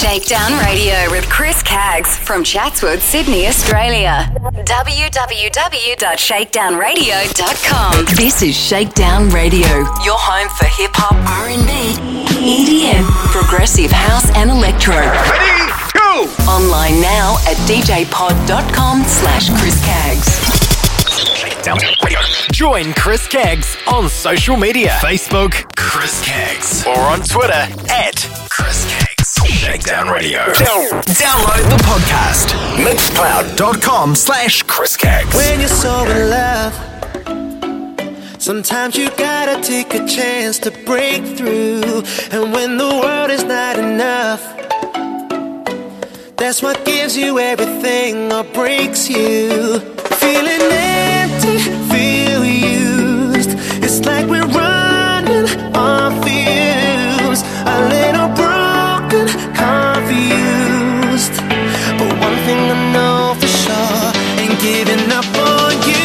Shakedown Radio with Chris Caggs from Chatswood, Sydney, Australia. www.shakedownradio.com. This is Shakedown Radio, your home for hip hop, R&B, EDM, progressive house and electro. Ready, go! Online now at djpod.com slash Chris Caggs. Shakedown Radio. Join Chris Caggs on social media Facebook, Chris Caggs, or on Twitter at Chris Caggs. Shakedown Radio. Download the podcast. Mixcloud.com slash Chris Caggs. When you're so in love, sometimes you gotta take a chance to break through. And when the world is not enough, that's what gives you everything or breaks you. Feeling empty, feel used. It's like we're running on fumes. A little giving up on you.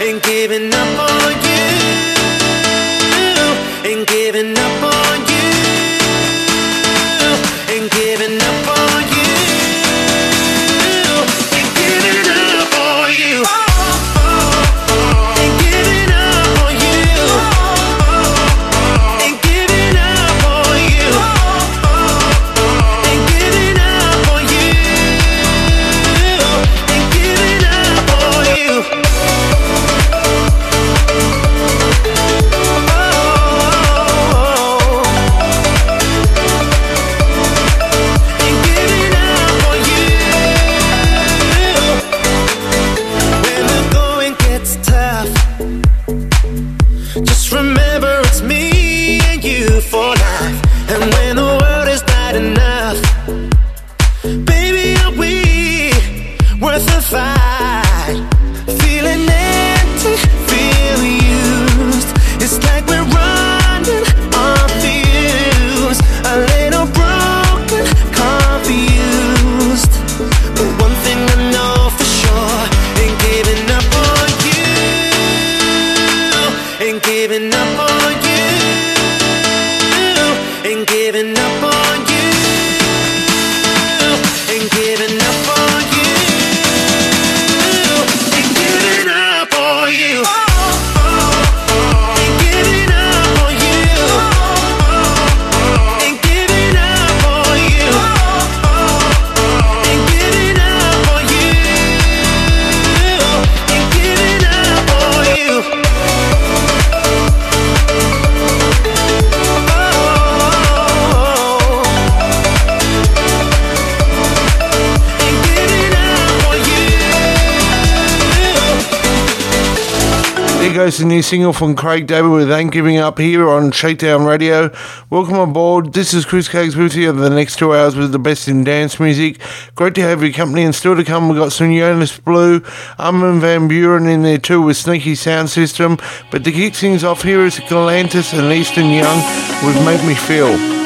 Ain't giving up on There the new single from Craig David with Ain't Giving Up here on Shakedown Radio. Welcome aboard. This is Chris Caggs with you over the next two hours with the best in dance music. Great to have your company and still to come we've got some Jonas Blue, Armin Van Buuren in there too with Sneaky Sound System. But to kick things off here is Galantis and East & Young with Make Me Feel.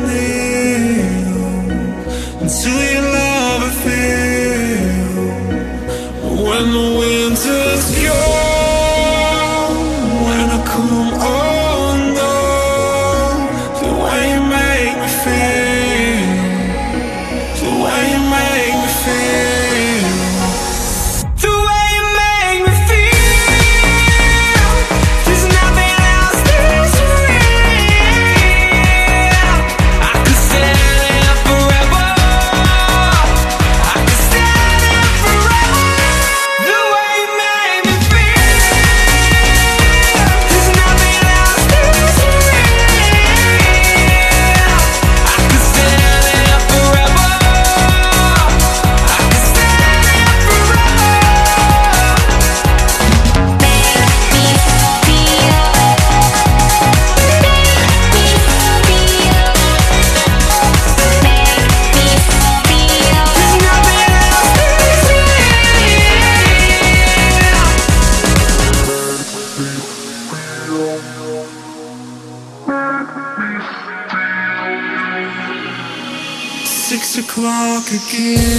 o'clock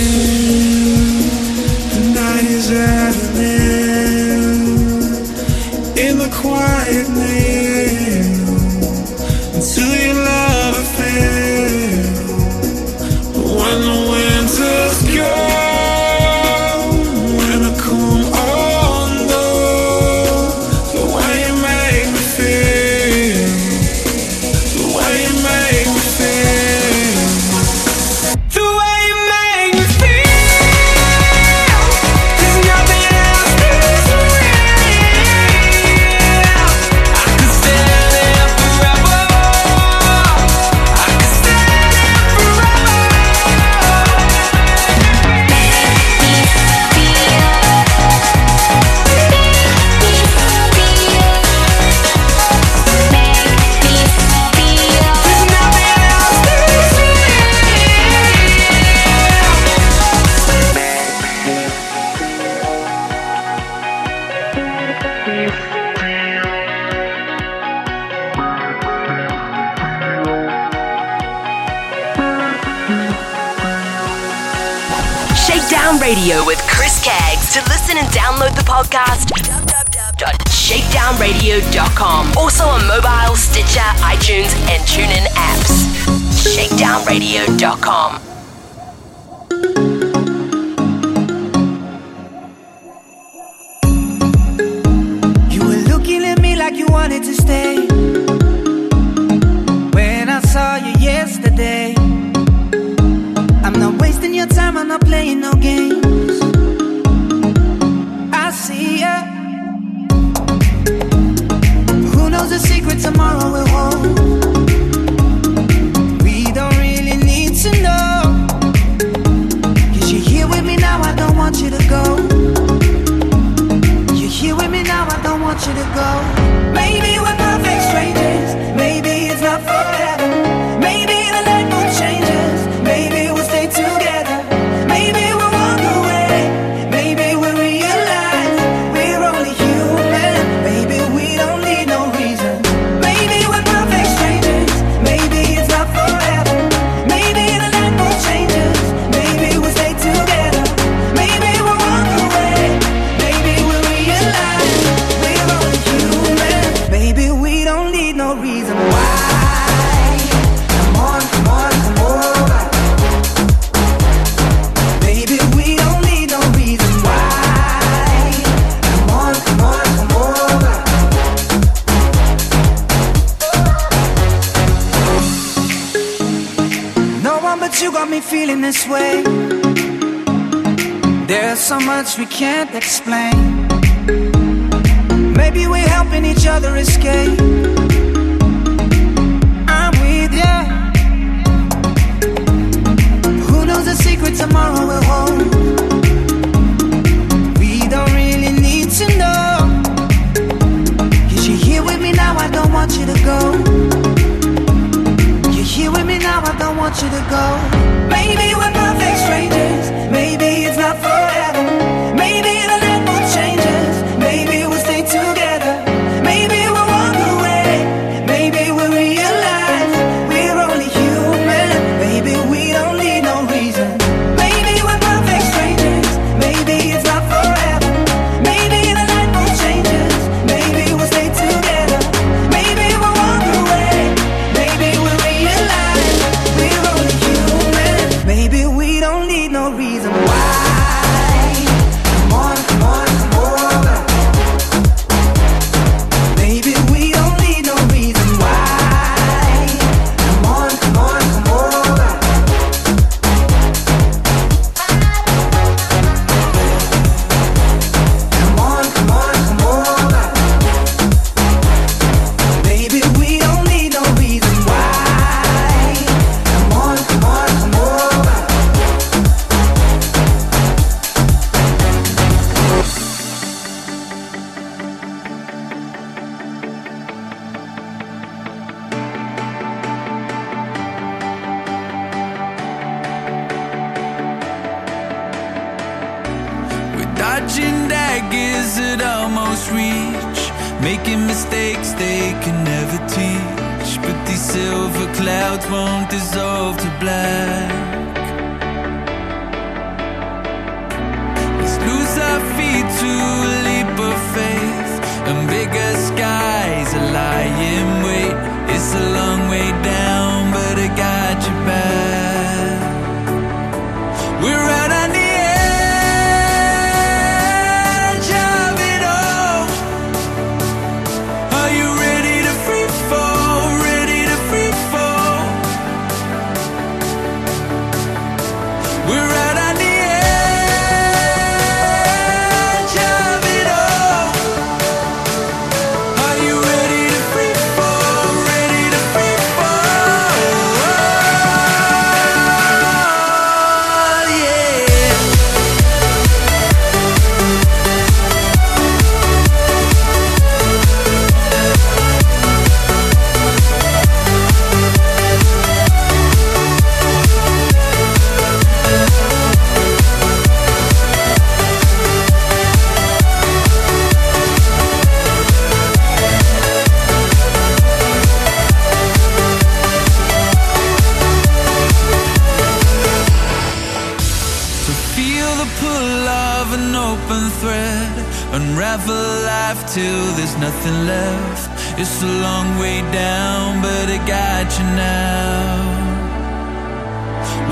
have a life till there's nothing left. It's a long way down, but I got you now.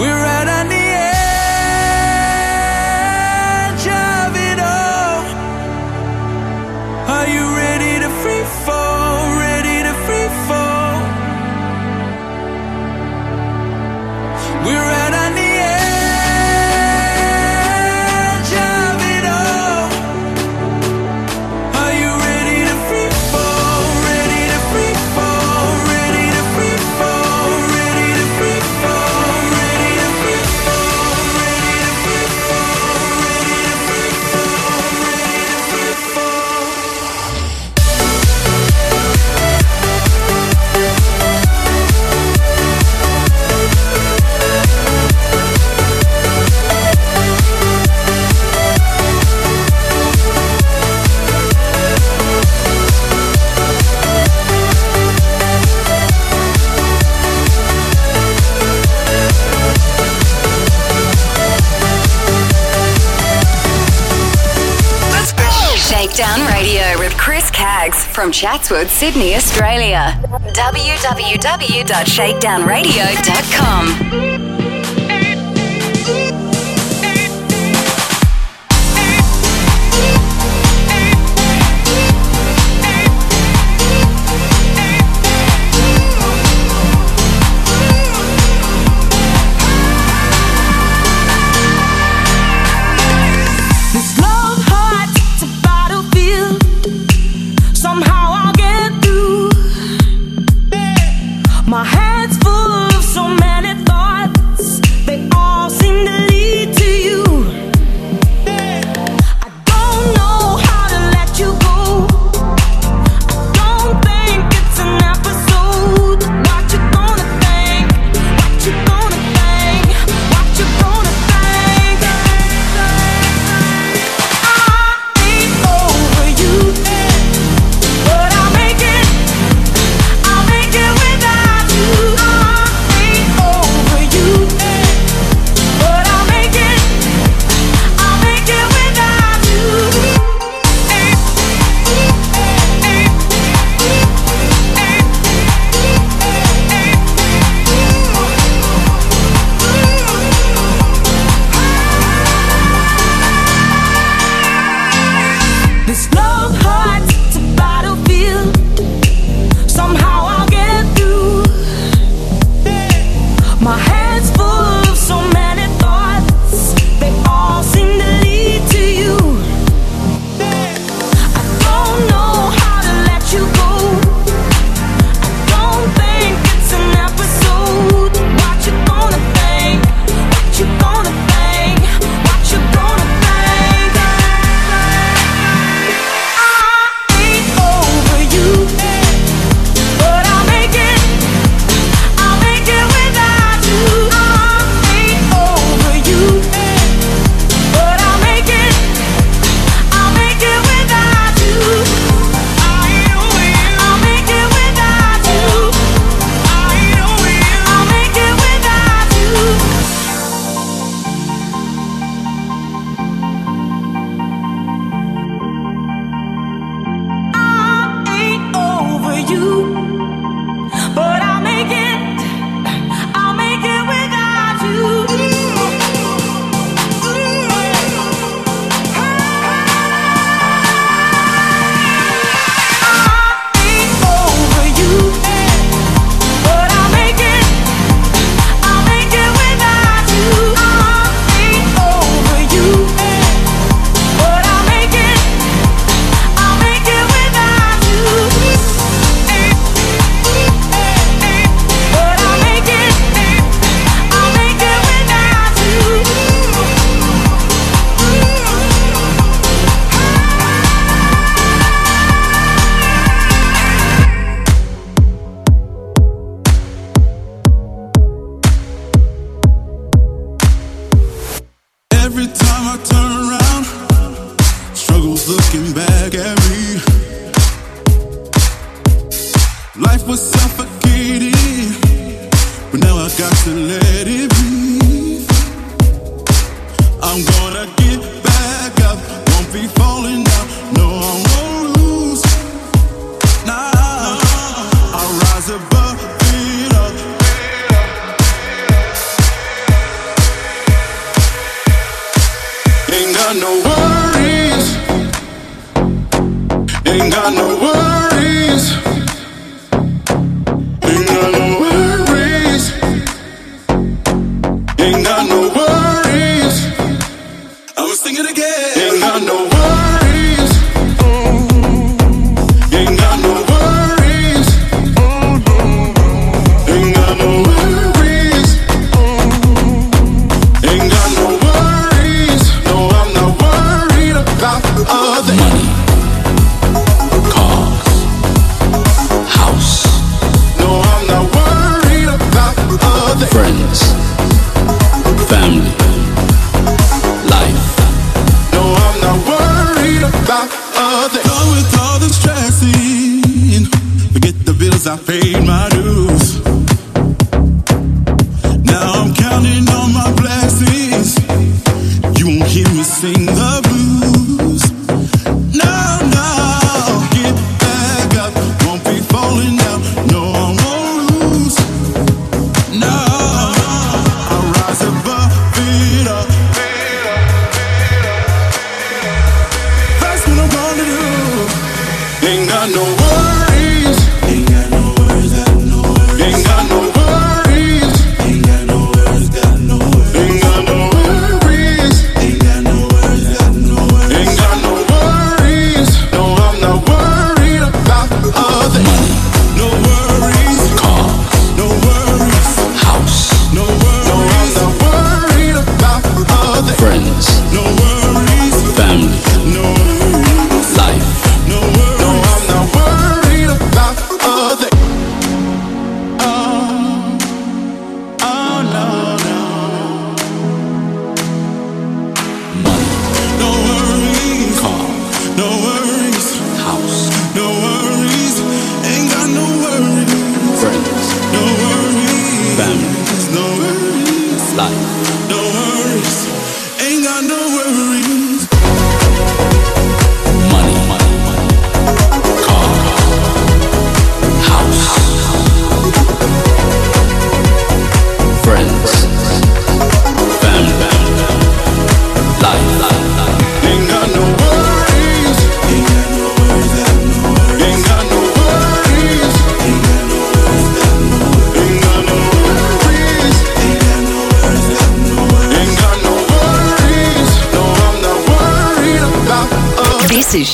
We're at our knees. from Chatswood, Sydney, Australia. www.shakedownradio.com.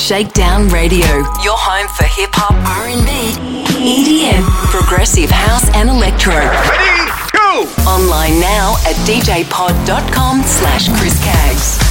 Shakedown Radio, your home for hip hop, R&B, EDM, progressive house and electro. Ready, go! Online now at djpod.com slash Chris Caggs.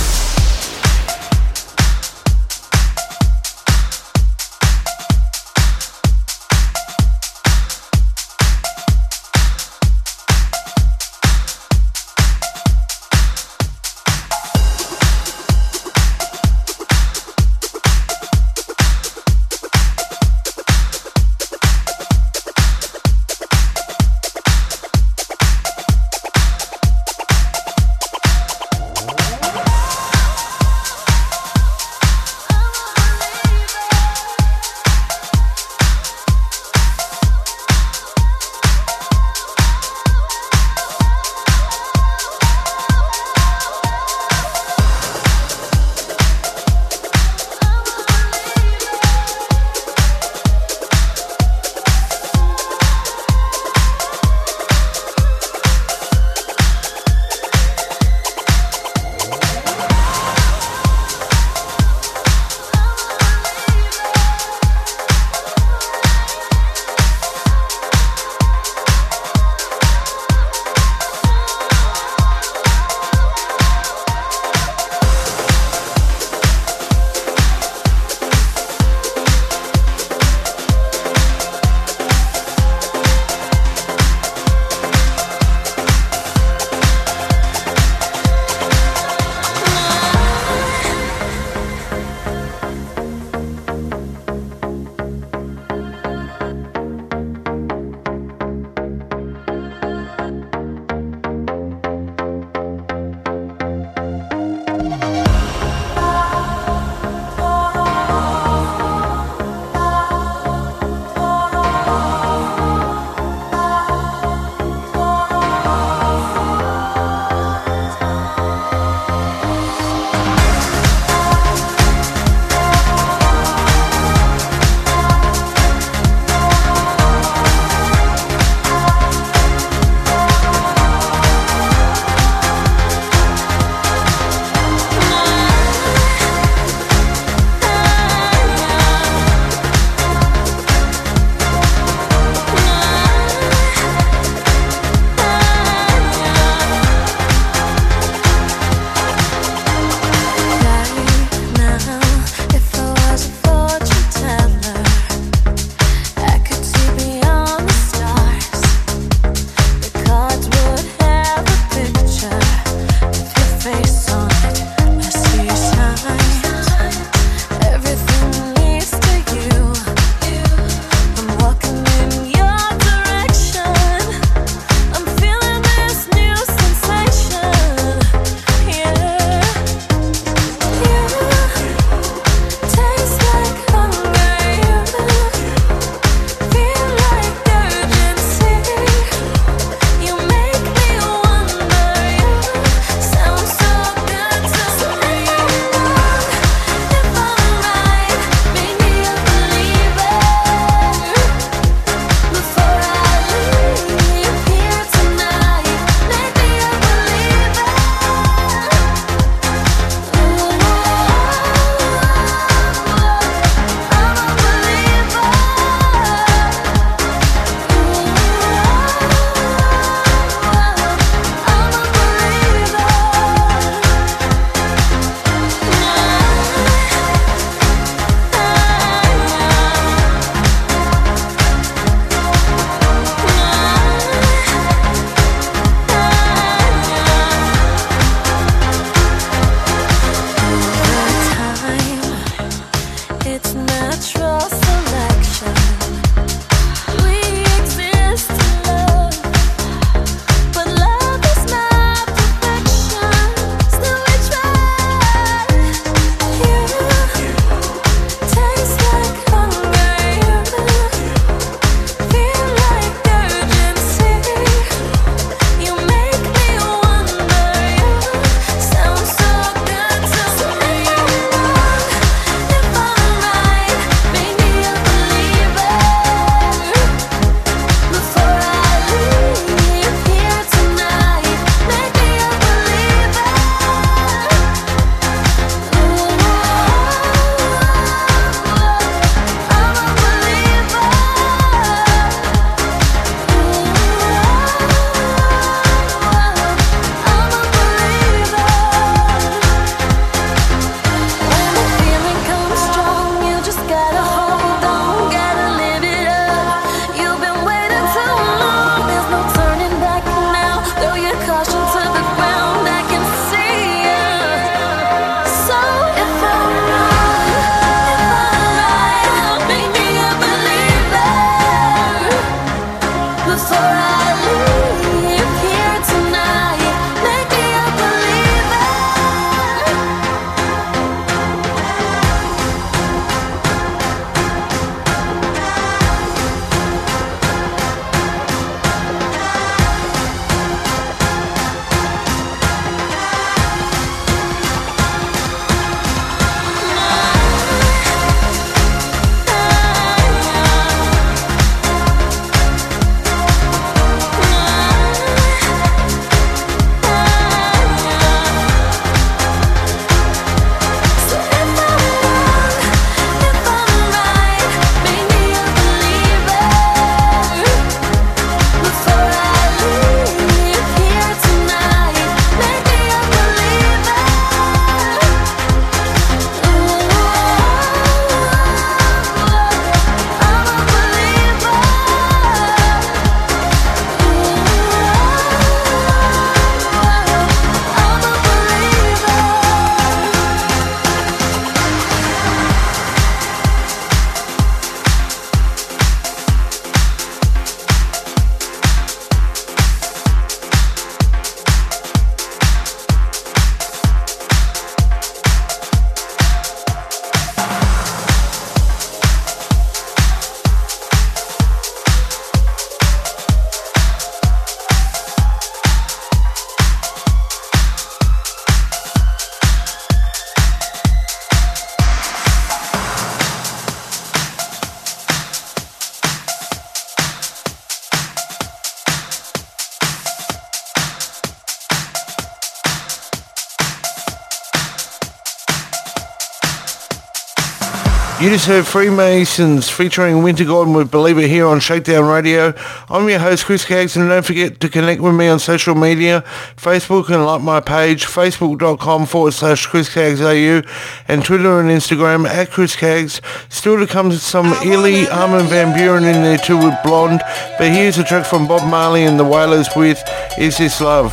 You just heard Freemasons featuring Wynter Gordon with Believer here on Shakedown Radio. I'm your host Chris Caggs and don't forget to connect with me on social media, Facebook and like my page, facebook.com forward slash Chris AU and Twitter and Instagram at Chris Caggs. Still to come some Ely, Armin Van Buuren in there too with Blonde. But here's a track from Bob Marley and the Wailers with Is This Love?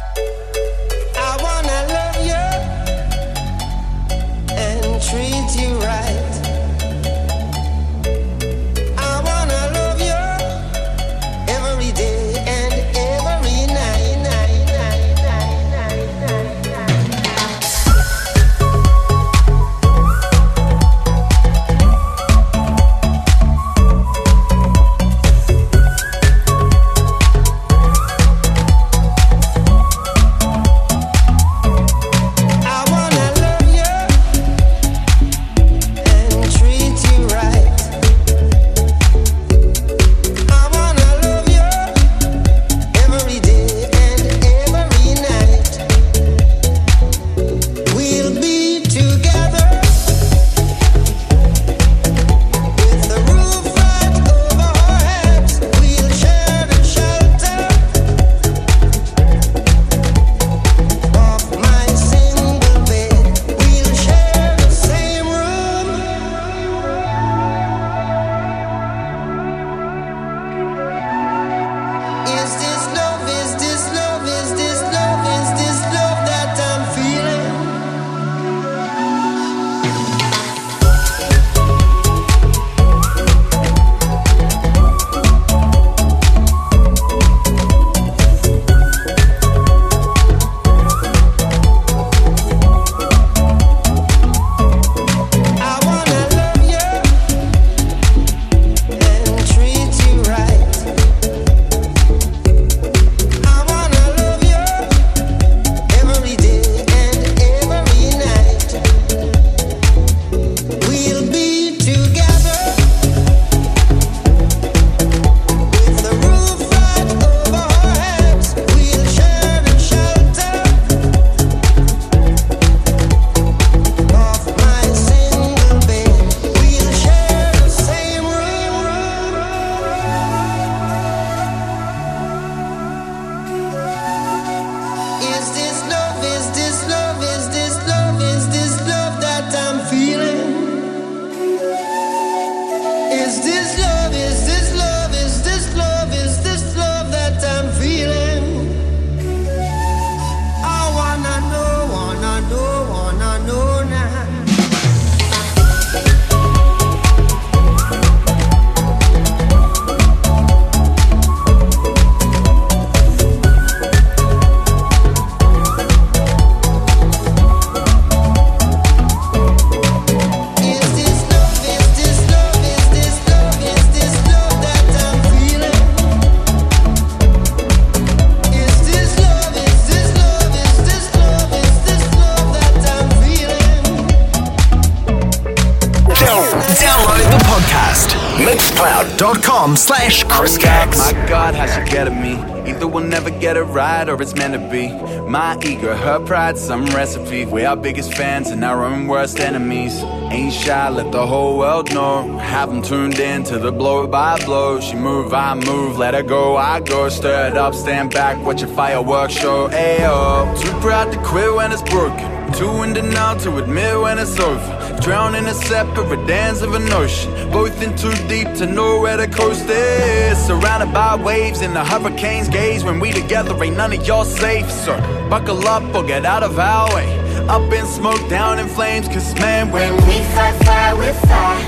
Never get it right or it's meant to be. My ego, her pride, some recipe. We're our biggest fans and our own worst enemies. Ain't shy, let the whole world know. Have them tuned in to the blow by blow. She move, I move, let her go, I go. Stir it up, stand back, watch a fireworks show. Ayo, too proud to quit when it's broken. Too in denial to admit when it's over. Drown in a separate dance of an ocean. Both in too deep to know where the coast is. Surrounded by waves in the hurricane's gaze. When we together, ain't none of y'all safe. sir. buckle up or get out of our way. Up in smoke, down in flames. Cause man, when When we fight fire with fire,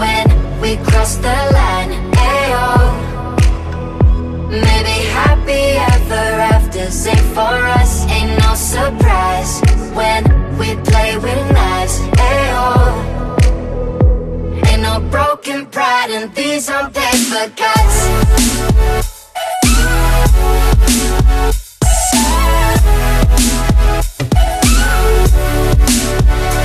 when we cross the line, ayo. Maybe happy ever after, say for us, ain't no surprise. When we play with knives, ayo. Ain't no broken pride in these on paper cuts. Ain't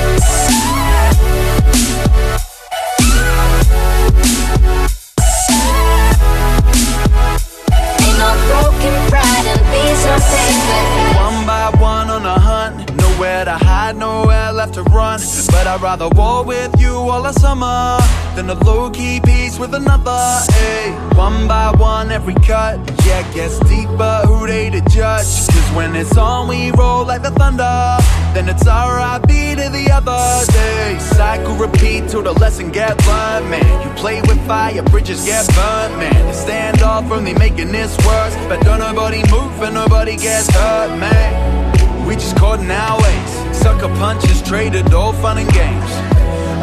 But I'd rather war with you all summer. Than a low key peace with another. Ay, one by one, every cut. Yeah, gets deeper. Who they to judge? Cause when it's on, we roll like the thunder. Then it's RIP to the other day. Cycle repeat till the lesson get learned, man. You play with fire, bridges get burnt, man. They stand off only making this worse. But don't nobody move and nobody gets hurt, man. We just caught in our ways. Sucker punches traded, all fun and games.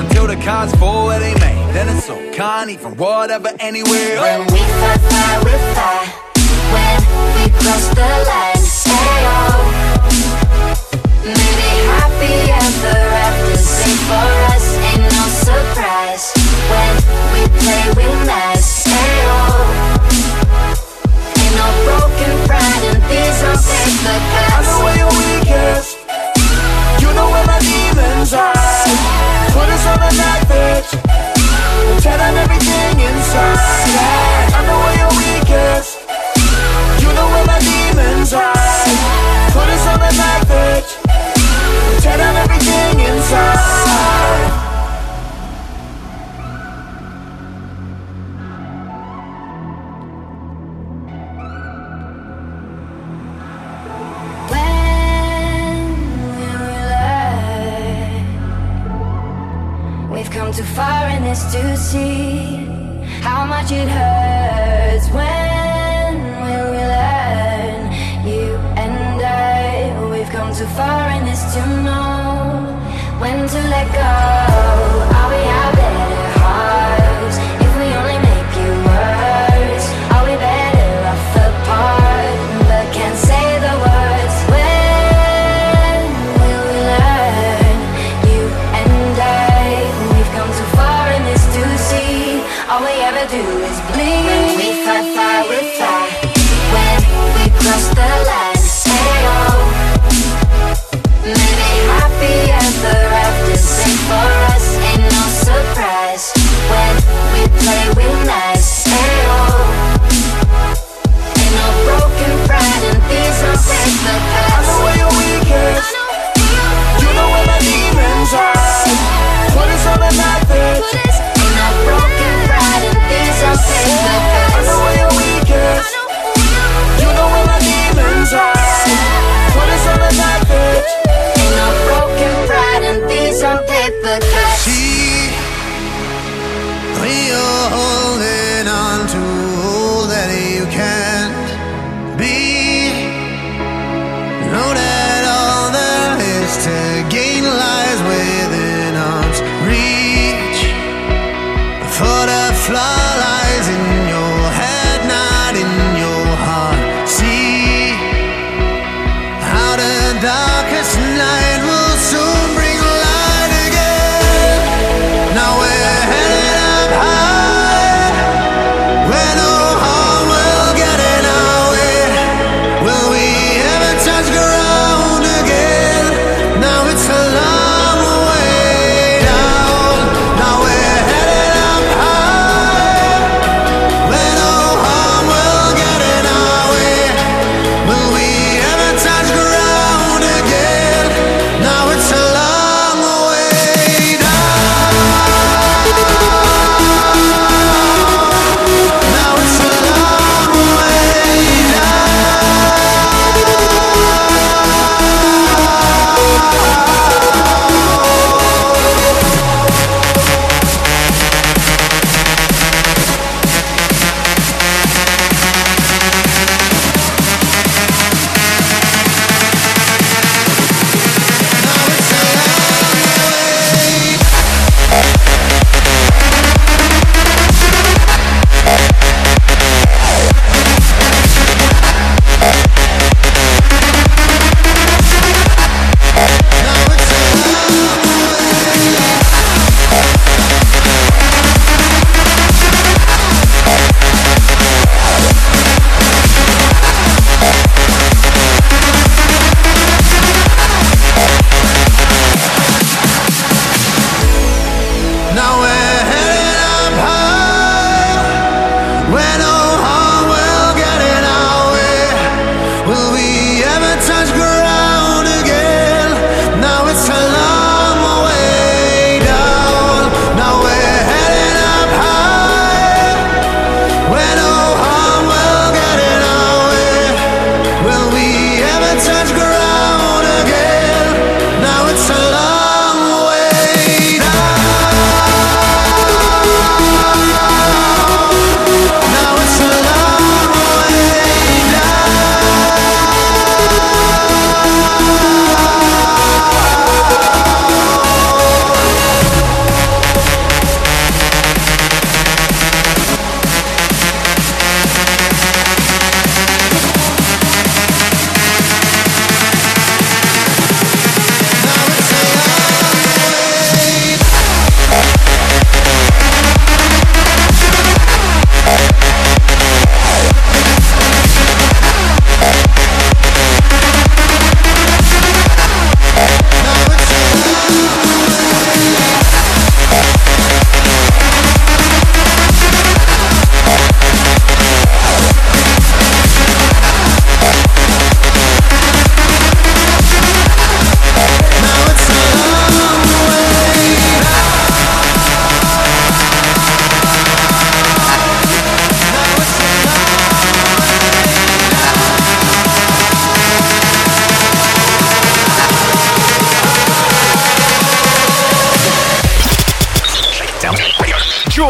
Until the cards fall where they may. Then it's so can't even whatever anywhere. When we fly, fly, we fly. When we cross the line, say oh. Maybe happy ever after. Sing for us, ain't no surprise. When we play, we nice, say oh. Ain't no broken pride and these are paper I cuts. know where your weakest. You know where my demons hide. Put us on a knife edge. Tell them everything inside. I know where your weakest. You know where my demons hide. Put us on a knife edge. Tell them everything inside. Come too far in this to see how much it hurts. When will we learn? You and I, we've come too far in this to know when to let go.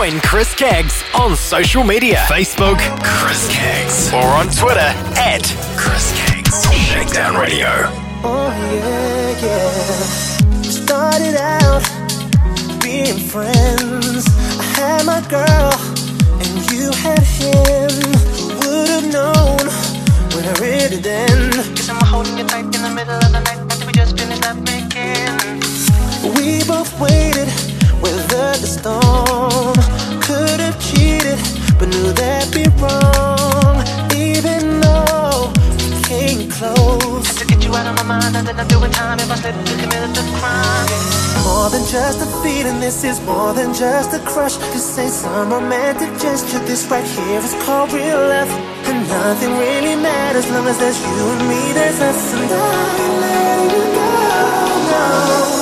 Join Chris Caggs on social media Facebook, Chris Caggs, or on Twitter at Chris Caggs. Shakedown Radio. Oh yeah, yeah. Started out being friends. I had my girl, and you had him. Who would have known when I read it then? Cause I'm holding you tight in the middle of the night until we just finished up making. We both waited, weathered the storm. Could have cheated, but knew that'd be wrong. Even though we came close. Had to get you out of my mind, I didn't do it time if I slipped you committed the crime. More than just a feeling, this is more than just a crush. This ain't some romantic gesture, this right here is called real love. And nothing really matters, long as there's you and me, there's us and I ain't letting you go. No,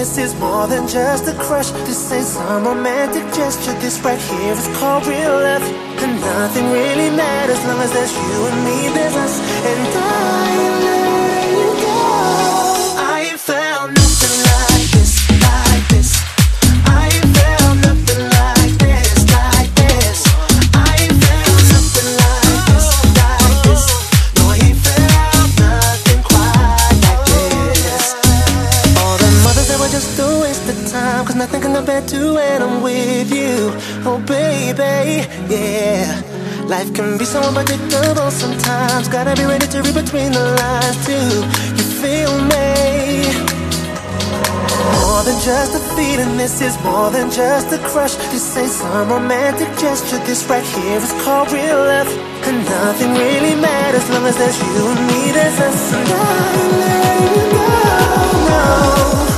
this is more than just a crush. This ain't some romantic gesture, this right here is called real love. And nothing really matters, as long as there's you and me, there's us. And I ain't yeah. Life can be so unpredictable sometimes. Gotta be ready to read between the lines, too. You feel me? More than just a feeling, this is more than just a crush. This ain't some romantic gesture, this right here is called real love. And nothing really matters, long as there's you and me, there's us. And I ain't letting you go. No,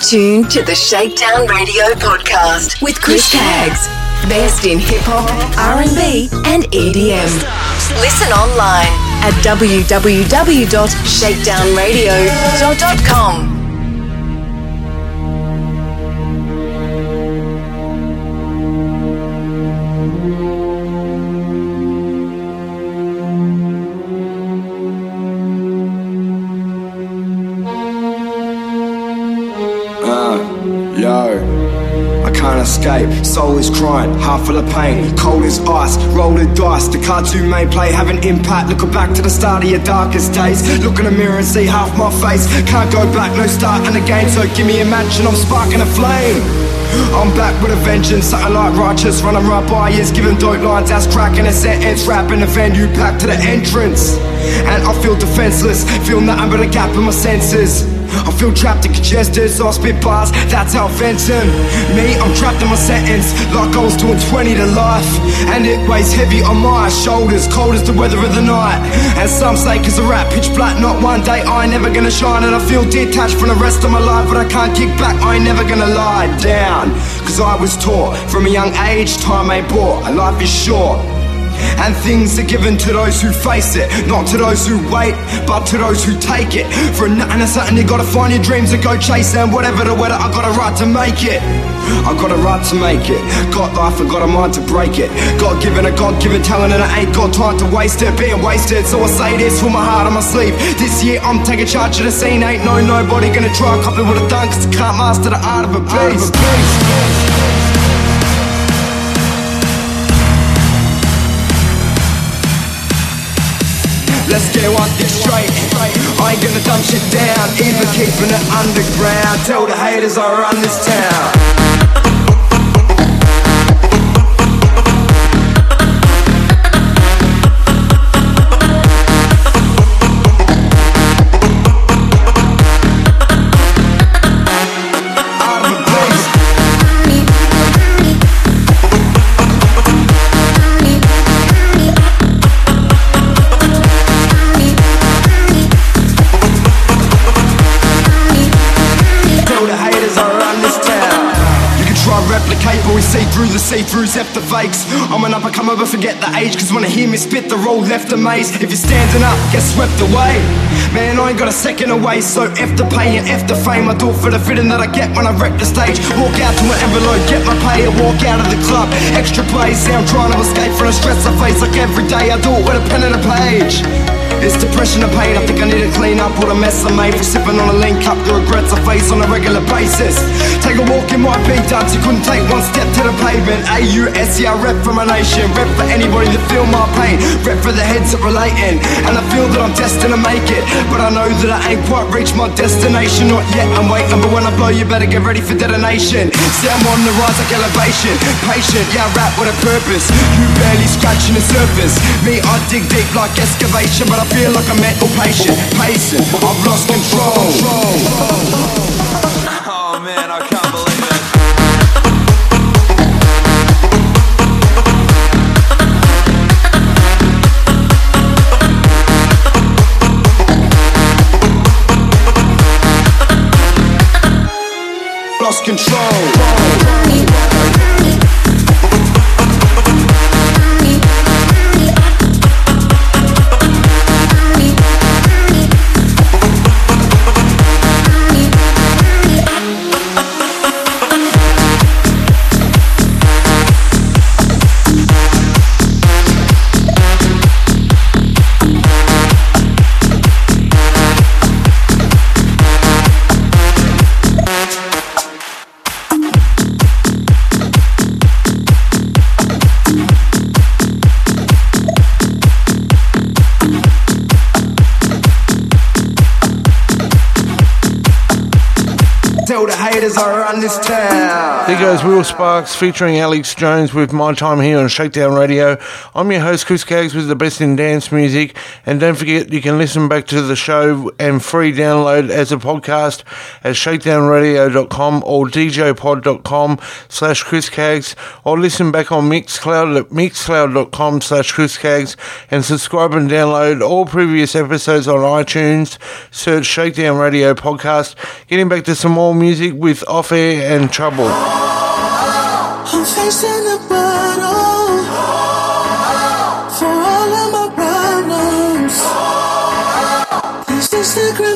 tuned to the Shakedown Radio podcast with Chris Caggs. Best in hip hop, R&B, and EDM. Listen online at www.shakedownradio.com. Soul is crying, heart full of pain. Cold as ice, rolling dice. The cartoon may play, have an impact. Looking back to the start of your darkest days. Look in the mirror and see half my face. Can't go back, no starting again. So give me a match and I'm sparking a flame. I'm back with a vengeance, something like righteous, running right by years, giving dope lines, ass cracking a sentence, rapping a venue packed to the entrance. And I feel defenseless, feel nothing but a gap in my senses. I feel trapped and congested, so I spit bars, that's how fencing. Me, I'm trapped in my sentence, like I was doing 20 to life. And it weighs heavy on my shoulders, cold as the weather of the night. And some say, cause I rap pitch black, not one day I ain't never gonna shine. And I feel detached from the rest of my life, but I can't kick back, I ain't never gonna lie down. Cause I was taught from a young age, time ain't bought, life is short. And things are given to those who face it, not to those who wait, but to those who take it. For nothing or something, you gotta find your dreams and go chase them. Whatever the weather, I got a right to make it. I got a right to make it. Got life, I got a mind to break it. God given a God given talent, and I ain't got time to waste it. Being wasted, so I say this with my heart on my sleeve. This year, I'm taking charge of the scene. Ain't no nobody gonna try and copy what I've done, cause I can't master the art of a beast. Let's get one thing straight. I ain't gonna dumb shit down, even keeping it underground. Tell the haters I run this town. See through the see-throughs, F the fakes. I'm an up, I come over, forget the age, cause when I hear me spit, the road left a maze. If you're standing up, get swept away. Man, I ain't got a second away, so F the pay and F the fame. I do it for the feeling that I get when I wreck the stage. Walk out to an envelope, get my pay, and walk out of the club. Extra play, say I'm trying to escape from the stress I face, like every day I do it with a pen and a page. It's depression and pain. I think I need to clean up all the mess I made for sipping on a link up. The regrets I face on a regular basis. Take a walk in my big dance. You couldn't take one step to the pavement. A U S E. I rep for my nation. Rep for anybody that feel my pain. Rep for the heads that relating. And I feel that I'm destined to make it. But I know that I ain't quite reached my destination. Not yet. I'm waiting. But when I blow, you better get ready for detonation. See, I'm on the rise like elevation. Patient. Yeah, I rap with a purpose. You barely scratching the surface. Me, I dig deep like excavation. But I feel like a mental patient. Pacing. I've lost control. Control. There goes Will Sparks featuring Alex Jones with My Time here on Shakedown Radio. I'm your host, Chris Caggs, with the best in dance music. And don't forget, you can listen back to the show and free download as a podcast at shakedownradio.com or djpod.com slash Chris Caggs or listen back on Mixcloud at mixcloud.com slash Chris Caggs and subscribe and download all previous episodes on iTunes. Search Shakedown Radio Podcast. Getting back to some more music with Off Air and Trouble. These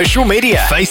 social media. Facebook,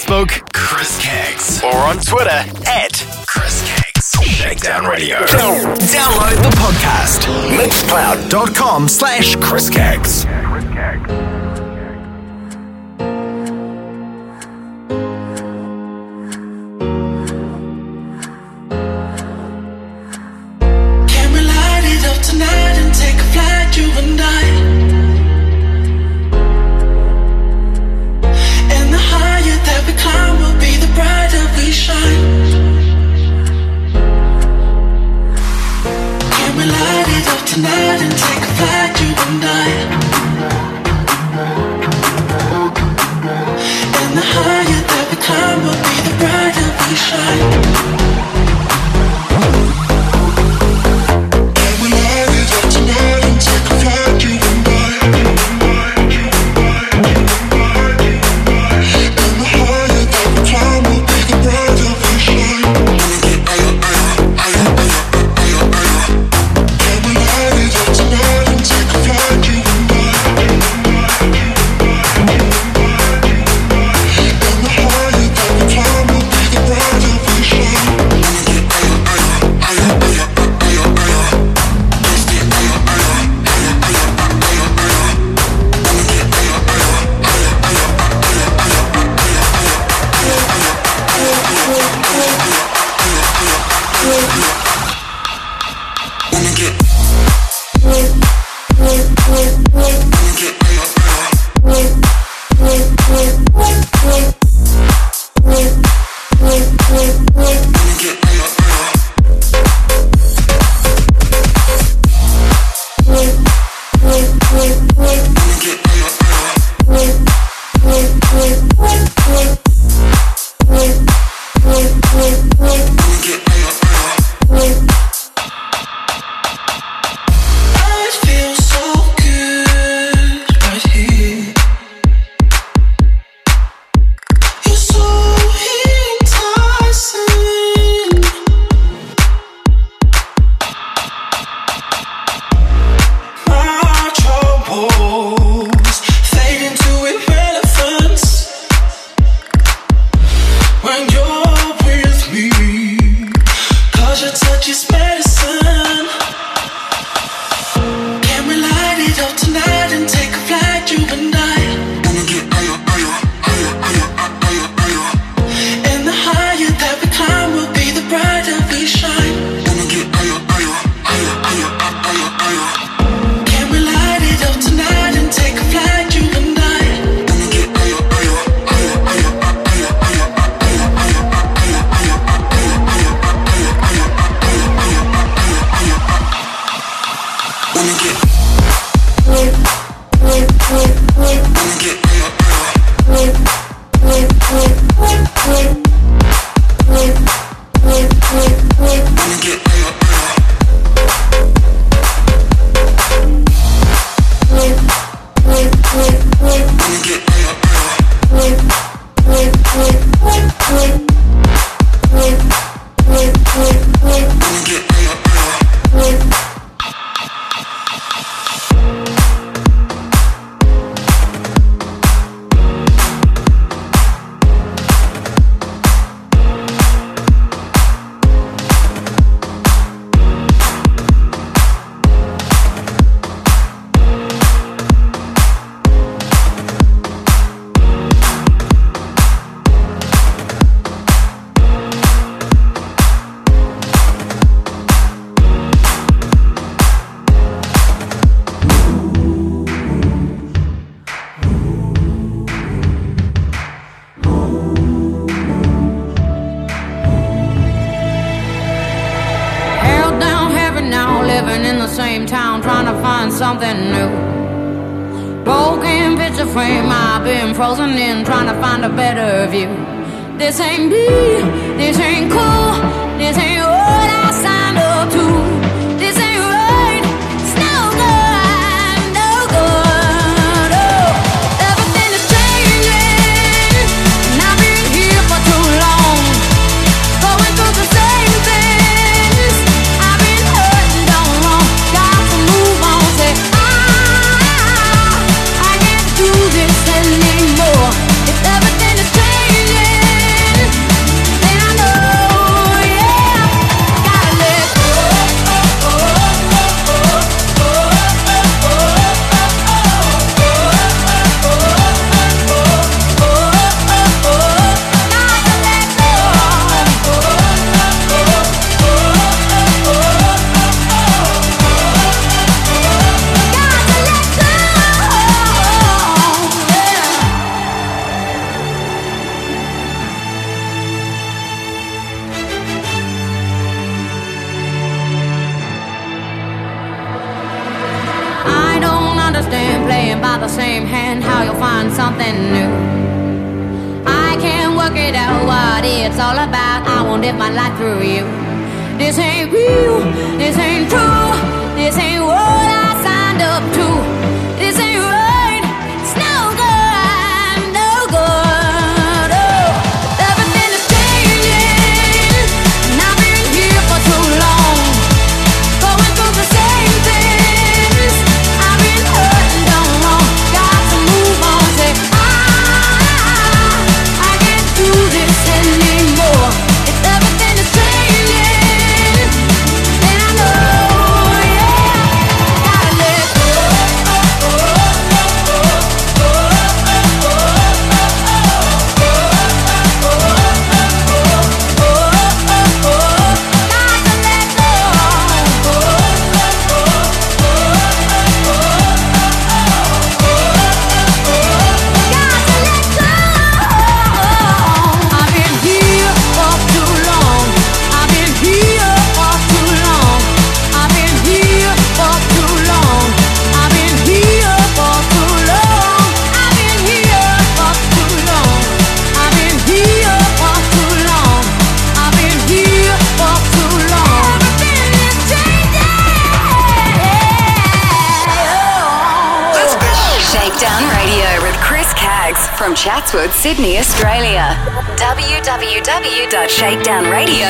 www.shakedownradio.com.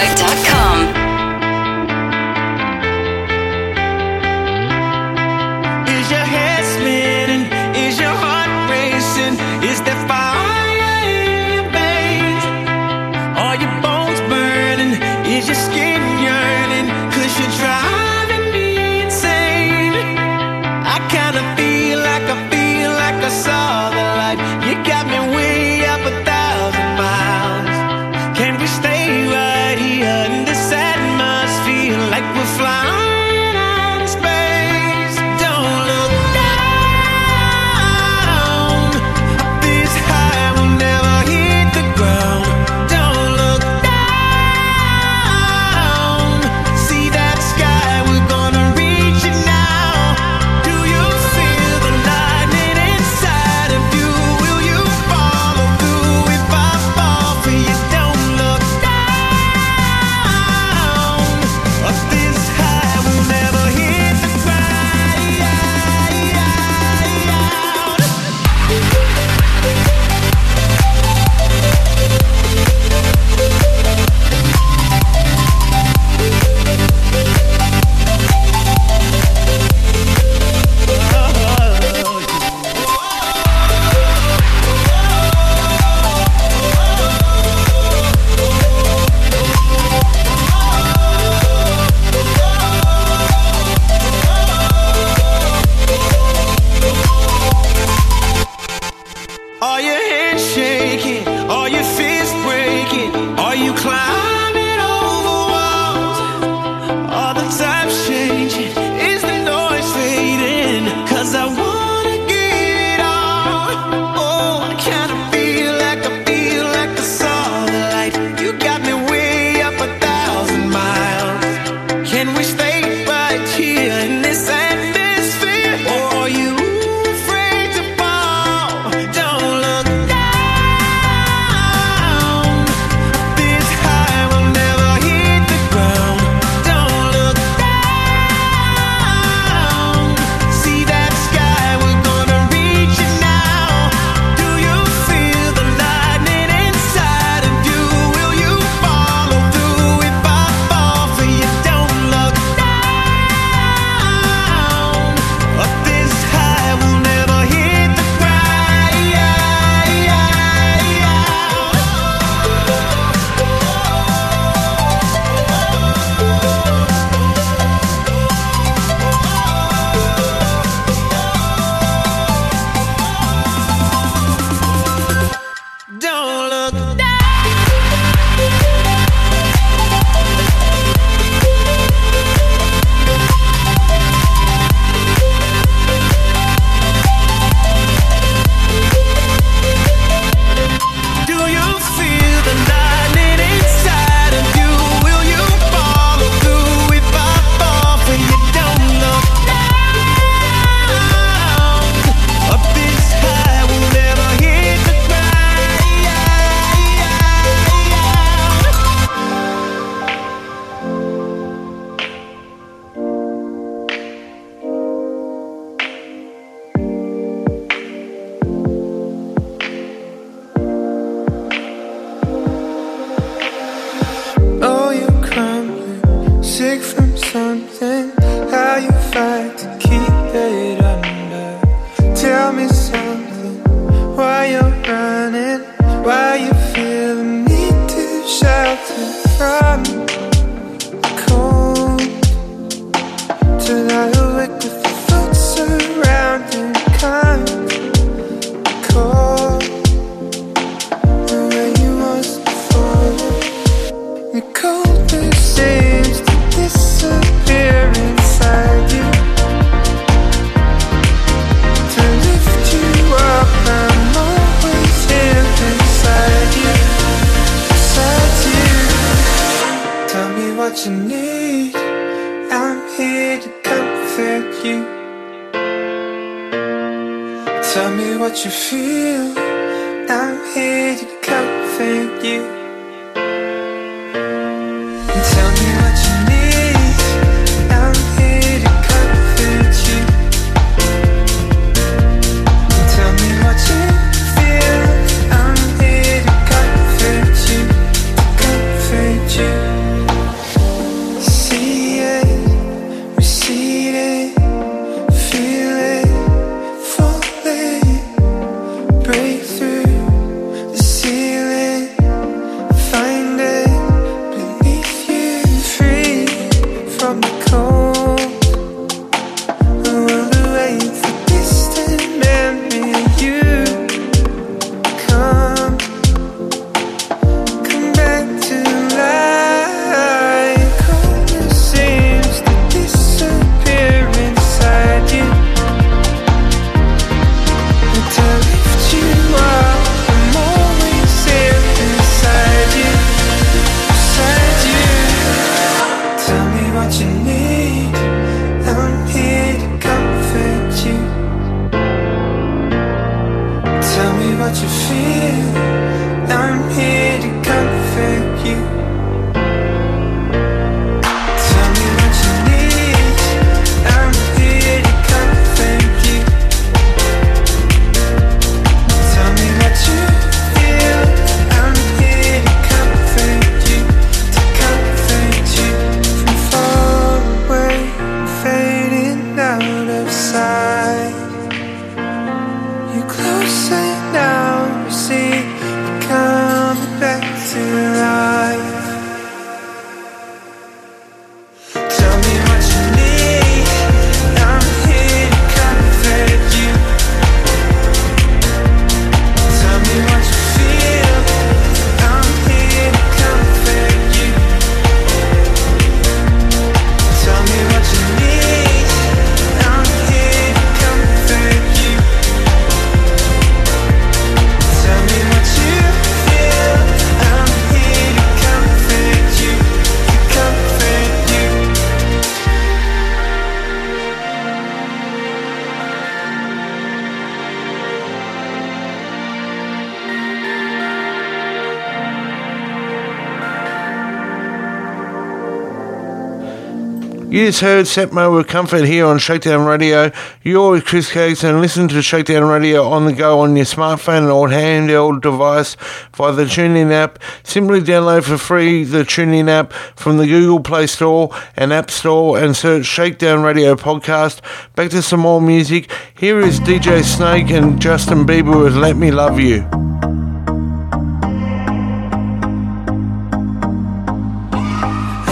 You just heard Setmo with Comfort here on Shakedown Radio. You're with Chris Caggs and listen to Shakedown Radio on the go on your smartphone or handheld device via the TuneIn app. Simply download for free the TuneIn app from the Google Play Store and App Store and search Shakedown Radio Podcast. Back to some more music. Here is DJ Snake and Justin Bieber with Let Me Love You.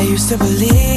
used to believe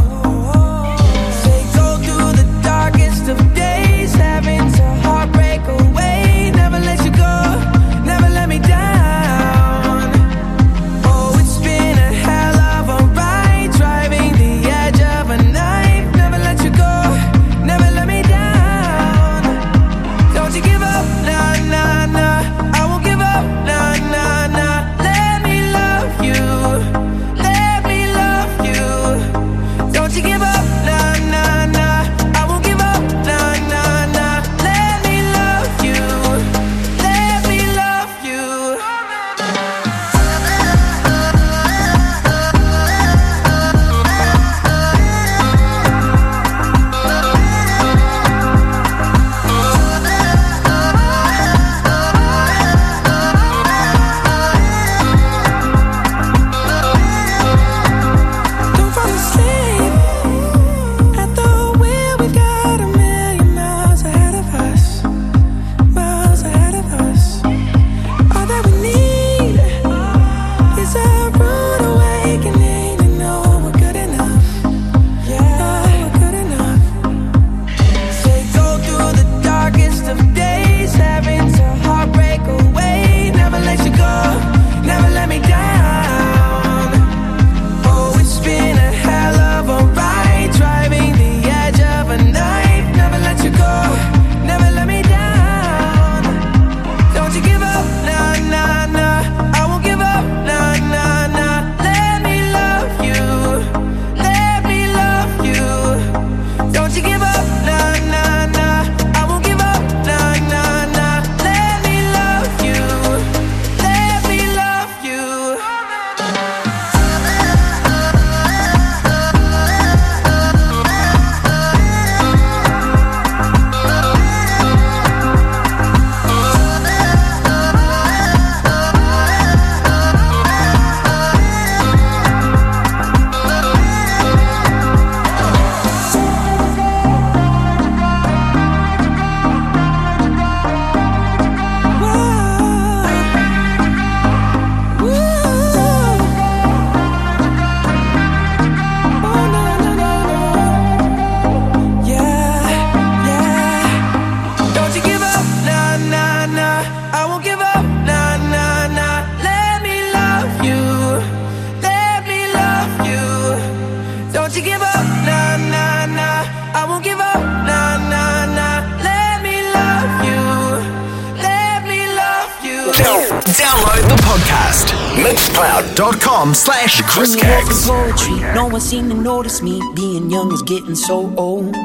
Mixcloud.com slash Chris When you walk in Caggs. poetry, no one seemed to notice me. Being young is getting so old.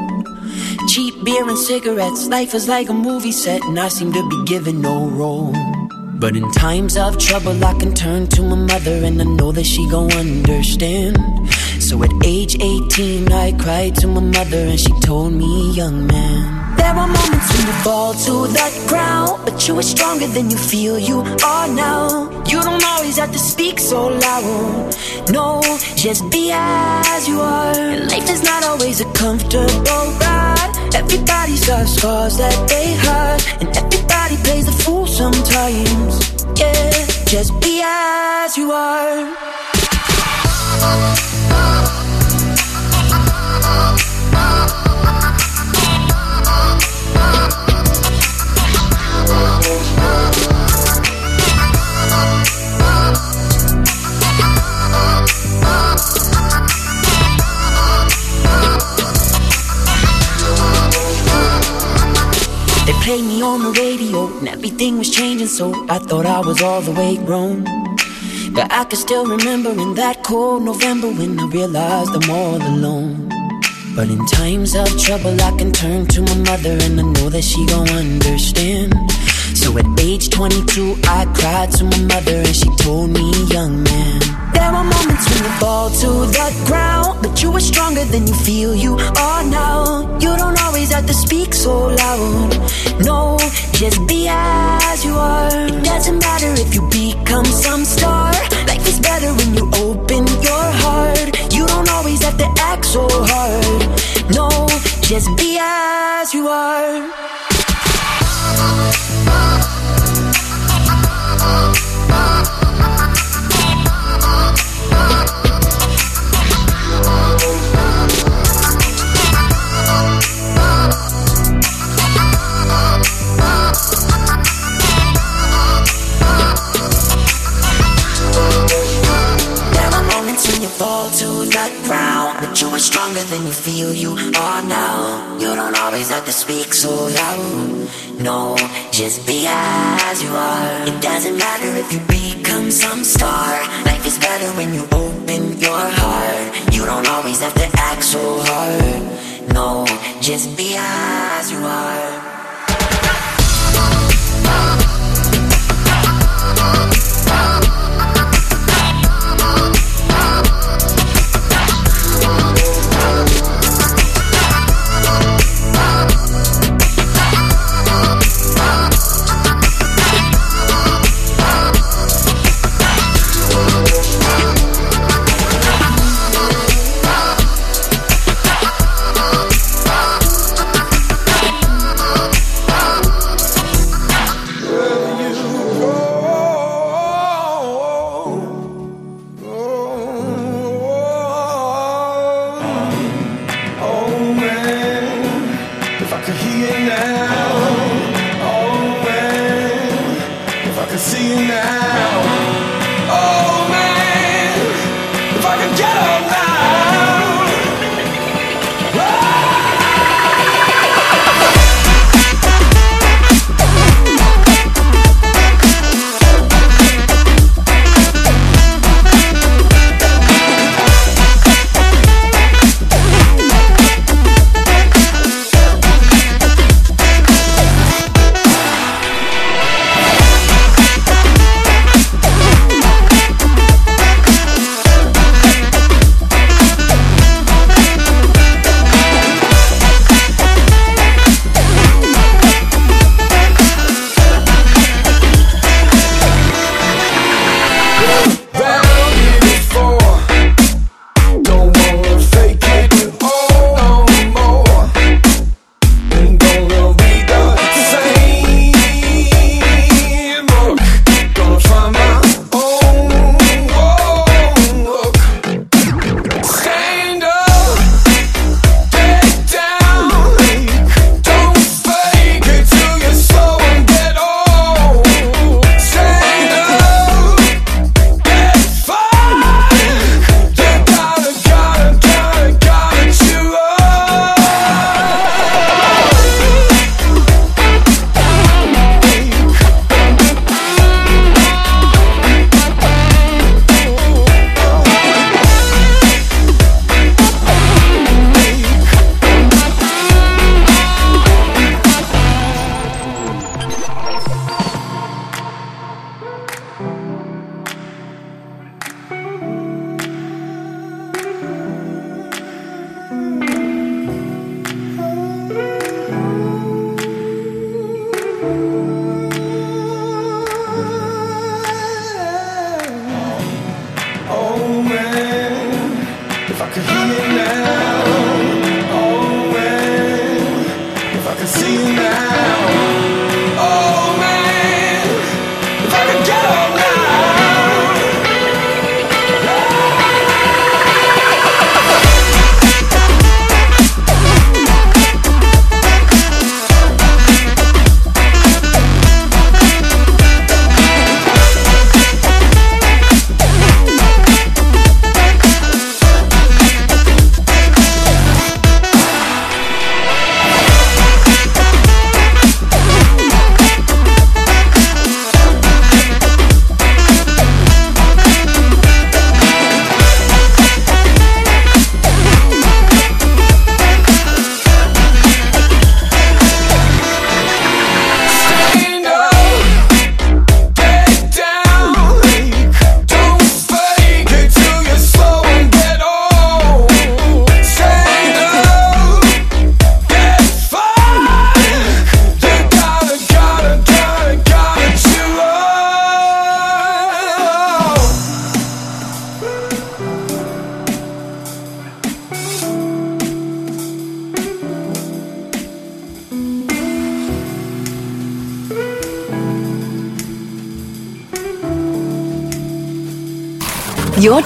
Cheap beer and cigarettes, life is like a movie set, and I seem to be given no role. But in times of trouble, I can turn to my mother, and I know that she gon' understand. So at age 18, I cried to my mother, and she told me, young man. Are moments when you fall to the ground, but you are stronger than you feel you are now. You don't always have to speak so loud. No, just be as you are. And life is not always a comfortable ride. Everybody's got scars that they hide, and everybody plays the fool sometimes. Yeah, just be as you are. They played me on the radio, and everything was changing, so I thought I was all the way grown. But I can still remember in that cold November when I realized I'm all alone. But in times of trouble, I can turn to my mother, and I know that she gon' understand. So at age 22, I cried to my mother, and she told me, young man. There are moments when you fall to the ground, but you are stronger than you feel you are now. You don't always have to speak so loud. No, just be as you are. It doesn't matter if you become some star. Life is better when you open your heart. You don't always have to act so hard. No, just be as you are. Fall to the you are stronger than you feel you are now. You don't always have to speak so loud. No, just be as you are. It doesn't matter if you become some star. Life is better when you open your heart. You don't always have to act so hard. No, just be as you are.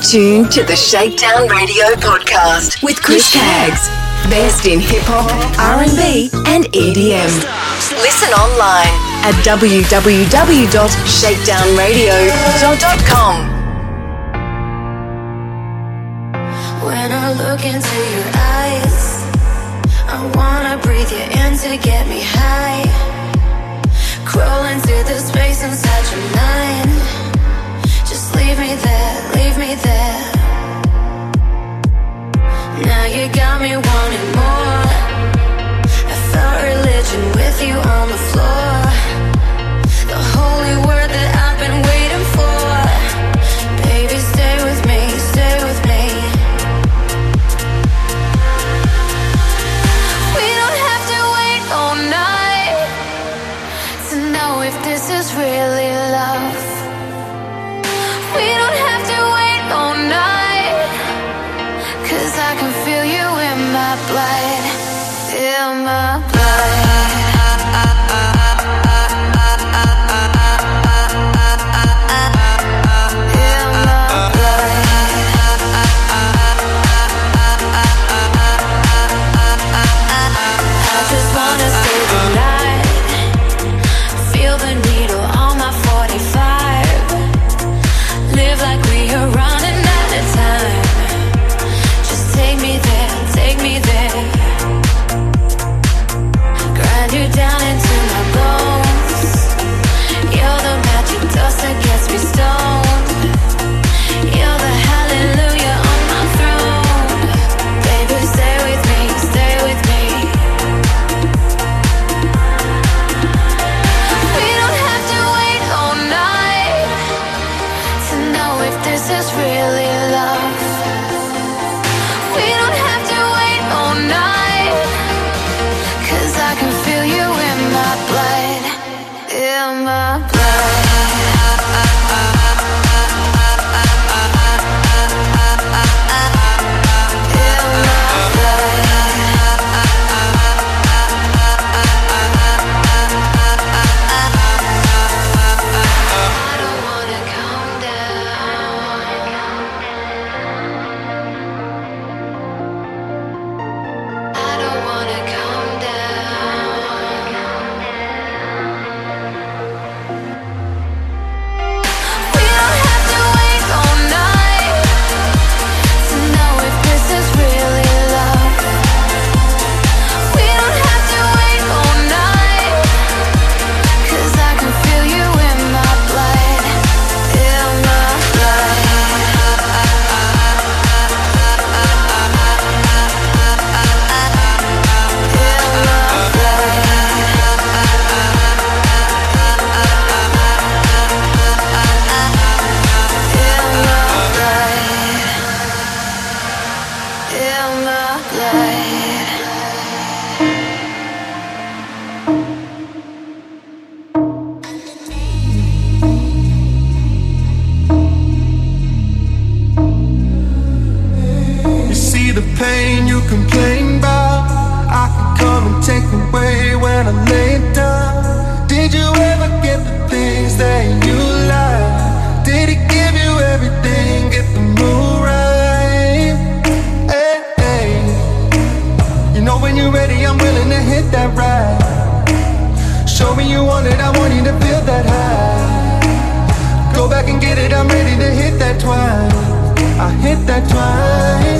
tuned to the Shakedown Radio podcast with Chris Caggs. Best in hip hop, R&B, and EDM. Listen online at www.shakedownradio.com. When I look into your eyes, I wanna breathe you in to get me high. Crawling through the space inside your mind leave me there, leave me there. Now you got me wanting more. I felt religion with you on the floor. The holy word that I light in my I toi.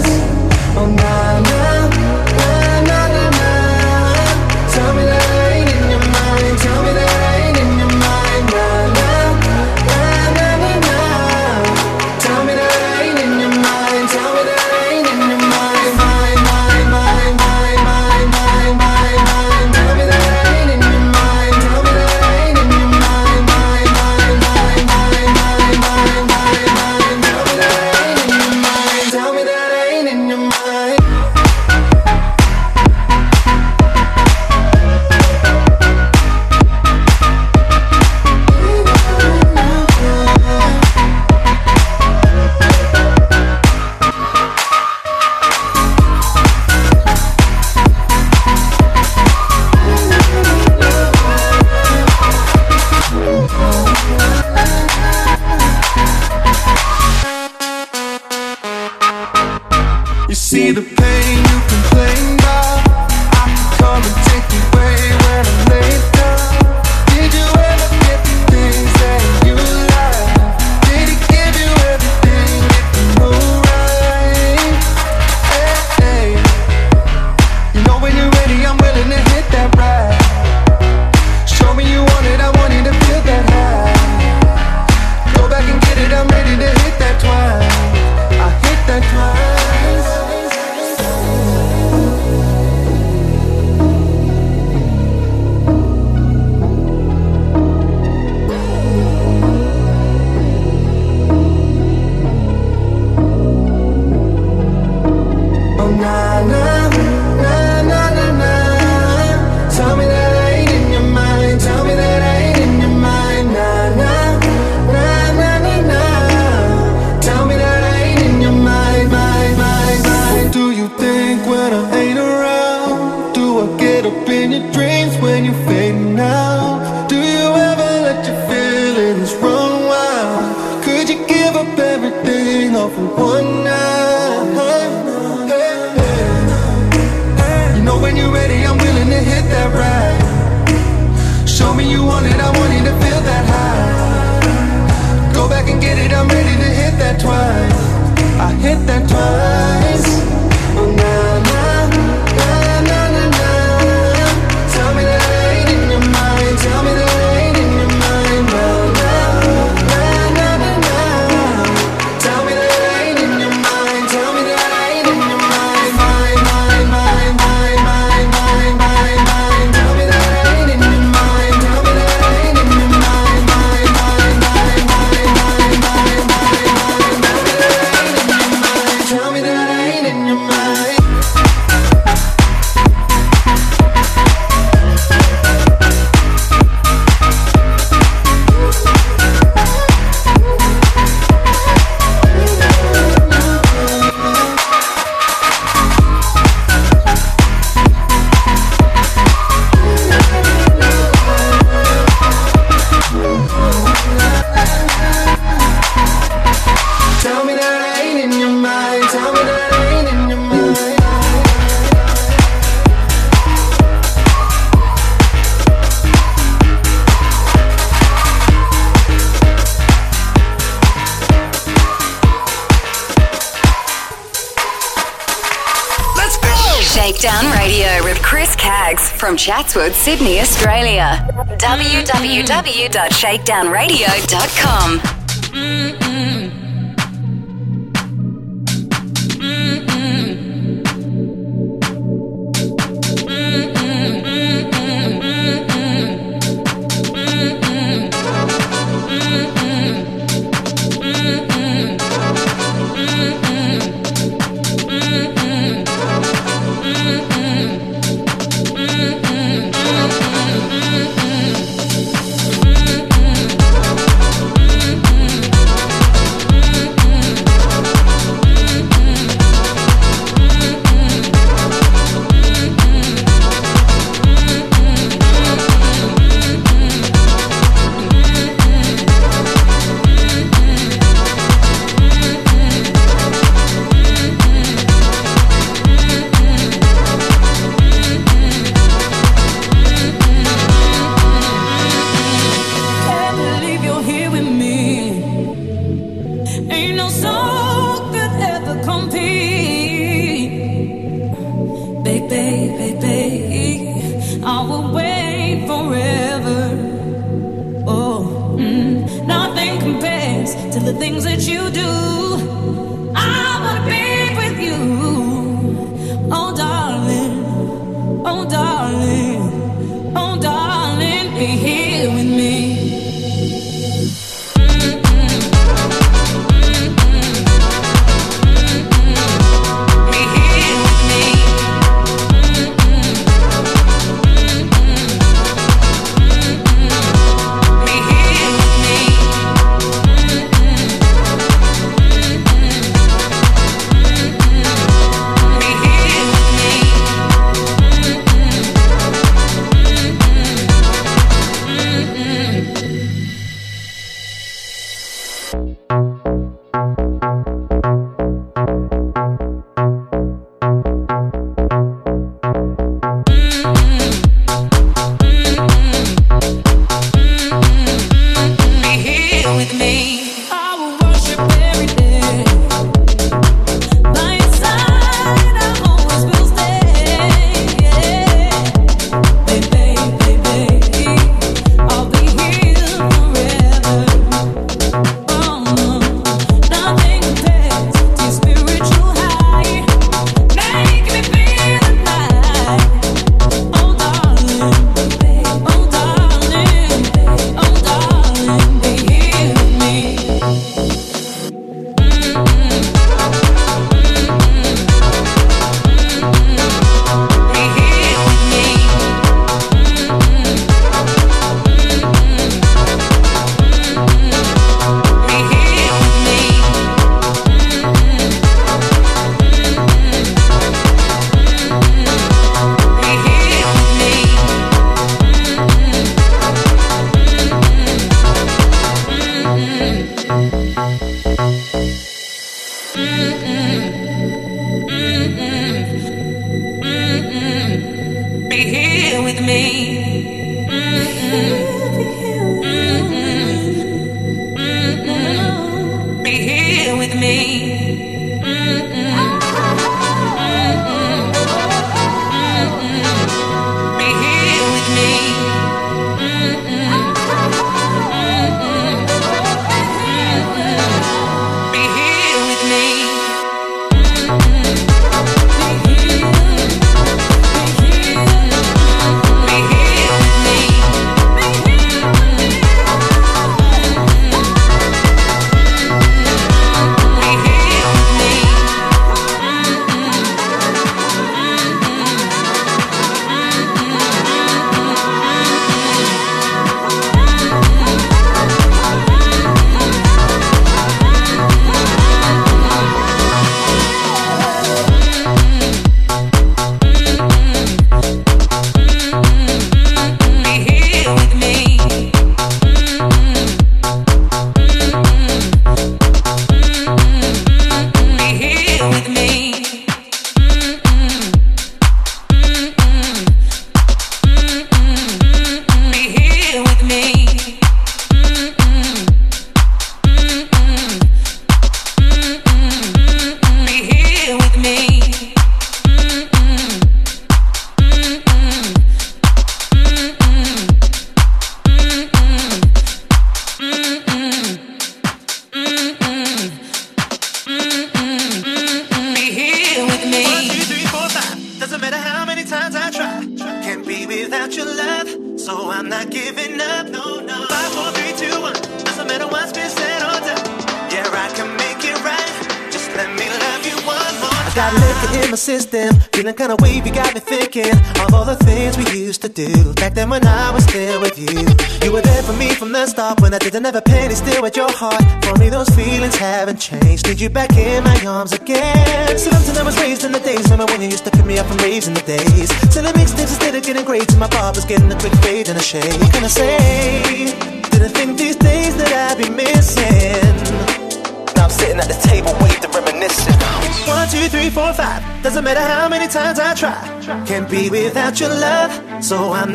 Shakedown Radio with Chris Caggs from Chatswood, Sydney, Australia. www.shakedownradio.com. Mm-hmm.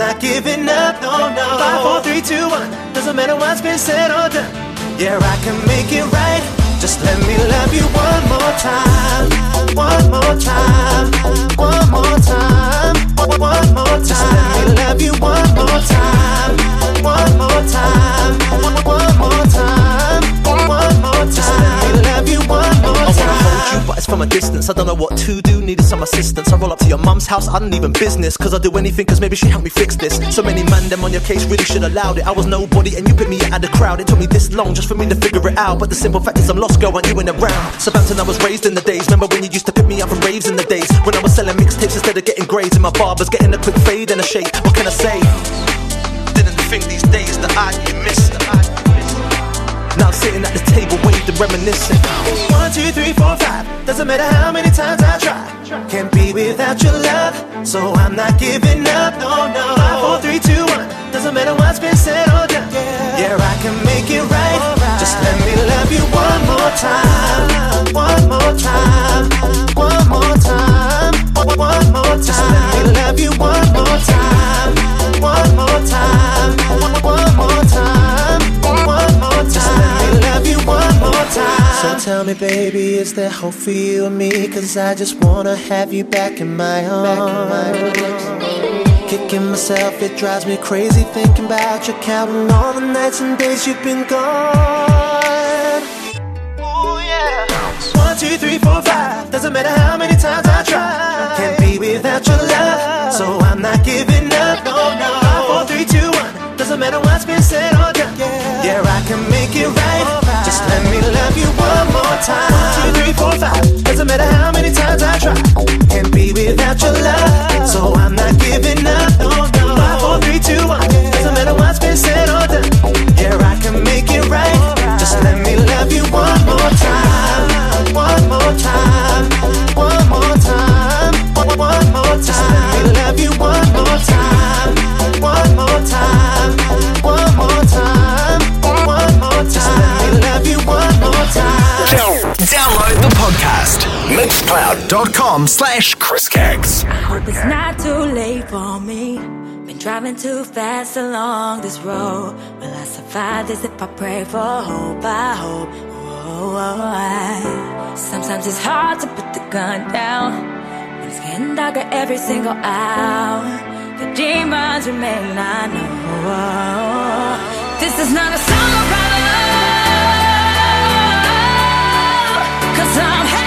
Not giving up. No, no. Five, four, three, two, one. Doesn't matter what's been said or done. Yeah, I can make it right. Just let me love you one more time. One more time. One more time. One more time. Just let me love you one more time. One more time. One more time. One more time. Just let me love you one more time. I wanna hold you, but it's from a distance. I don't know what to do, assistance. I roll up to your mum's house, I don't even business. Cause I do anything, cause maybe she helped me fix this. So many man, them on your case really should allowed it. I was nobody, and you put me out of the crowd. It took me this long just for me to figure it out. But the simple fact is, I'm lost, girl, when you ain't around. Southampton, I was raised in the days. Remember when you used to pick me up from raves in the days? When I was selling mixtapes instead of getting grades, and my barber's getting a quick fade and a shake. What can I say? Didn't think these days that I you missed. Reminiscing. One, two, three, four, five. Doesn't matter how many times I try. Can't be without your love, so I'm not giving up. No, no. Five, four, three, two, one. Doesn't matter what's been said or done. Yeah, I can make it right. Just let me love you one more time. One more time. One more time. One more time. Just let me love you one more time. One more time. One more time. So tell me, baby, is there hope for you and me? Cause I just wanna have you back in my arms. Kicking myself, it drives me crazy thinking about you, counting all the nights and days you've been gone. Ooh, yeah. One, two, three, four, five. Doesn't matter how many times I try. Can't be without your love, so I'm not giving up. No, no. Five, four, three, two, one. Doesn't matter what's been said or done. Yeah, I can make it right. Love you one more time. One, two, three, four, five. Doesn't matter how many times I try. Can't be without your love, so I'm not giving up. No, Mixcloud.com slash Chris Caggs. Hope it's not too late for me. Been driving too fast along this road. Will I survive this if I pray for hope? I hope. Oh, I. Sometimes it's hard to put the gun down. When it's getting darker every single hour. The demons remain, I know. This is not a song love. Cause I'm happy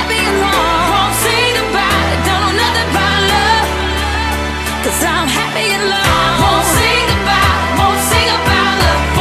Won't sing about. Won't sing about love.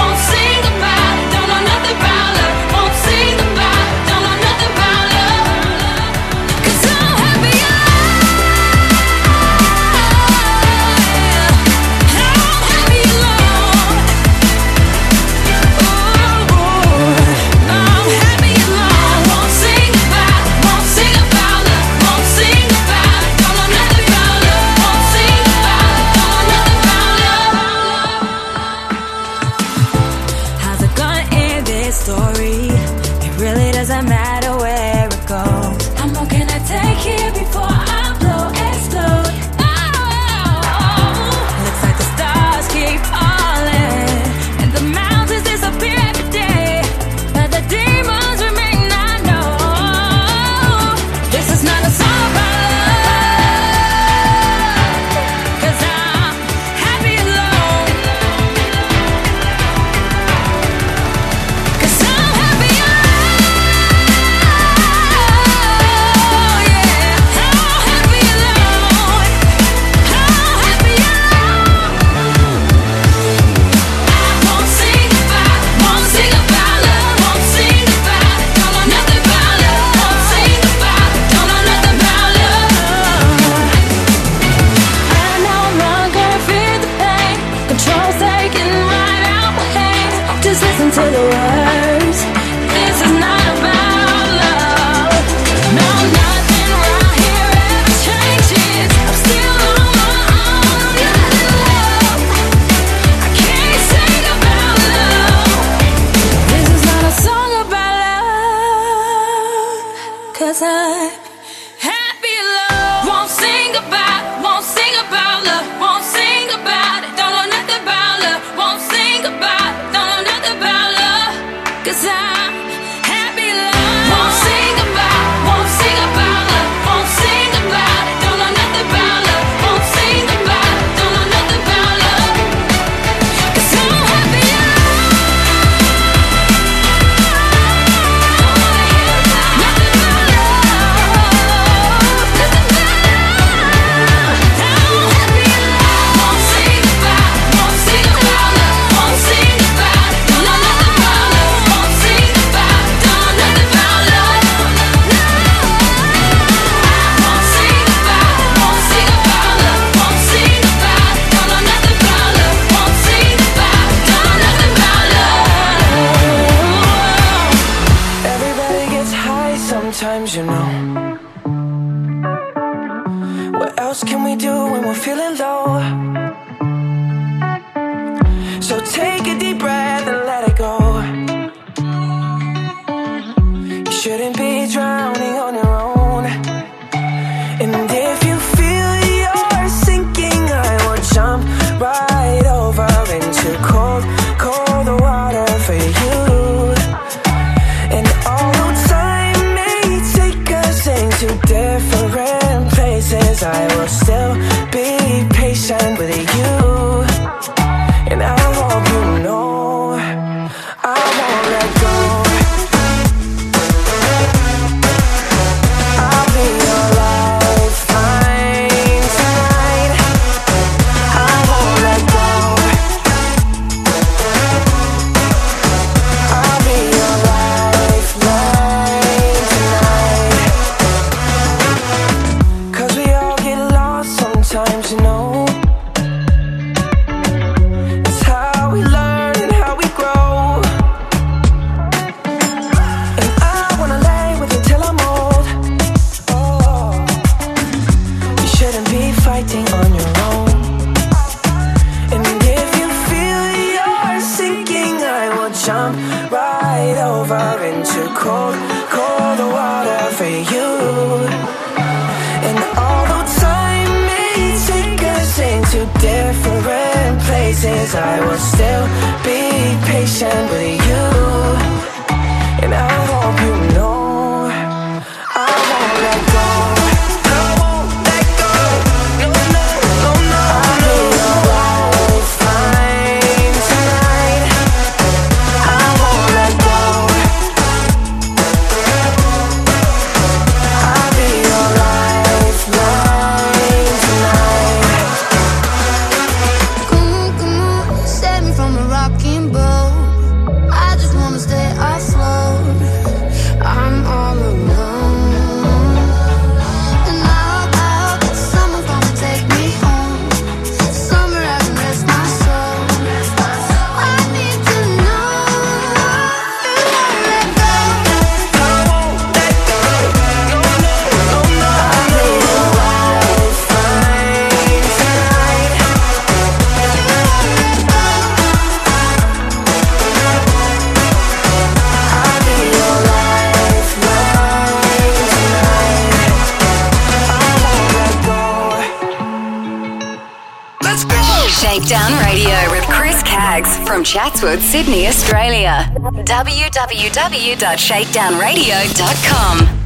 Chatswood, Sydney, Australia. www.shakedownradio.com.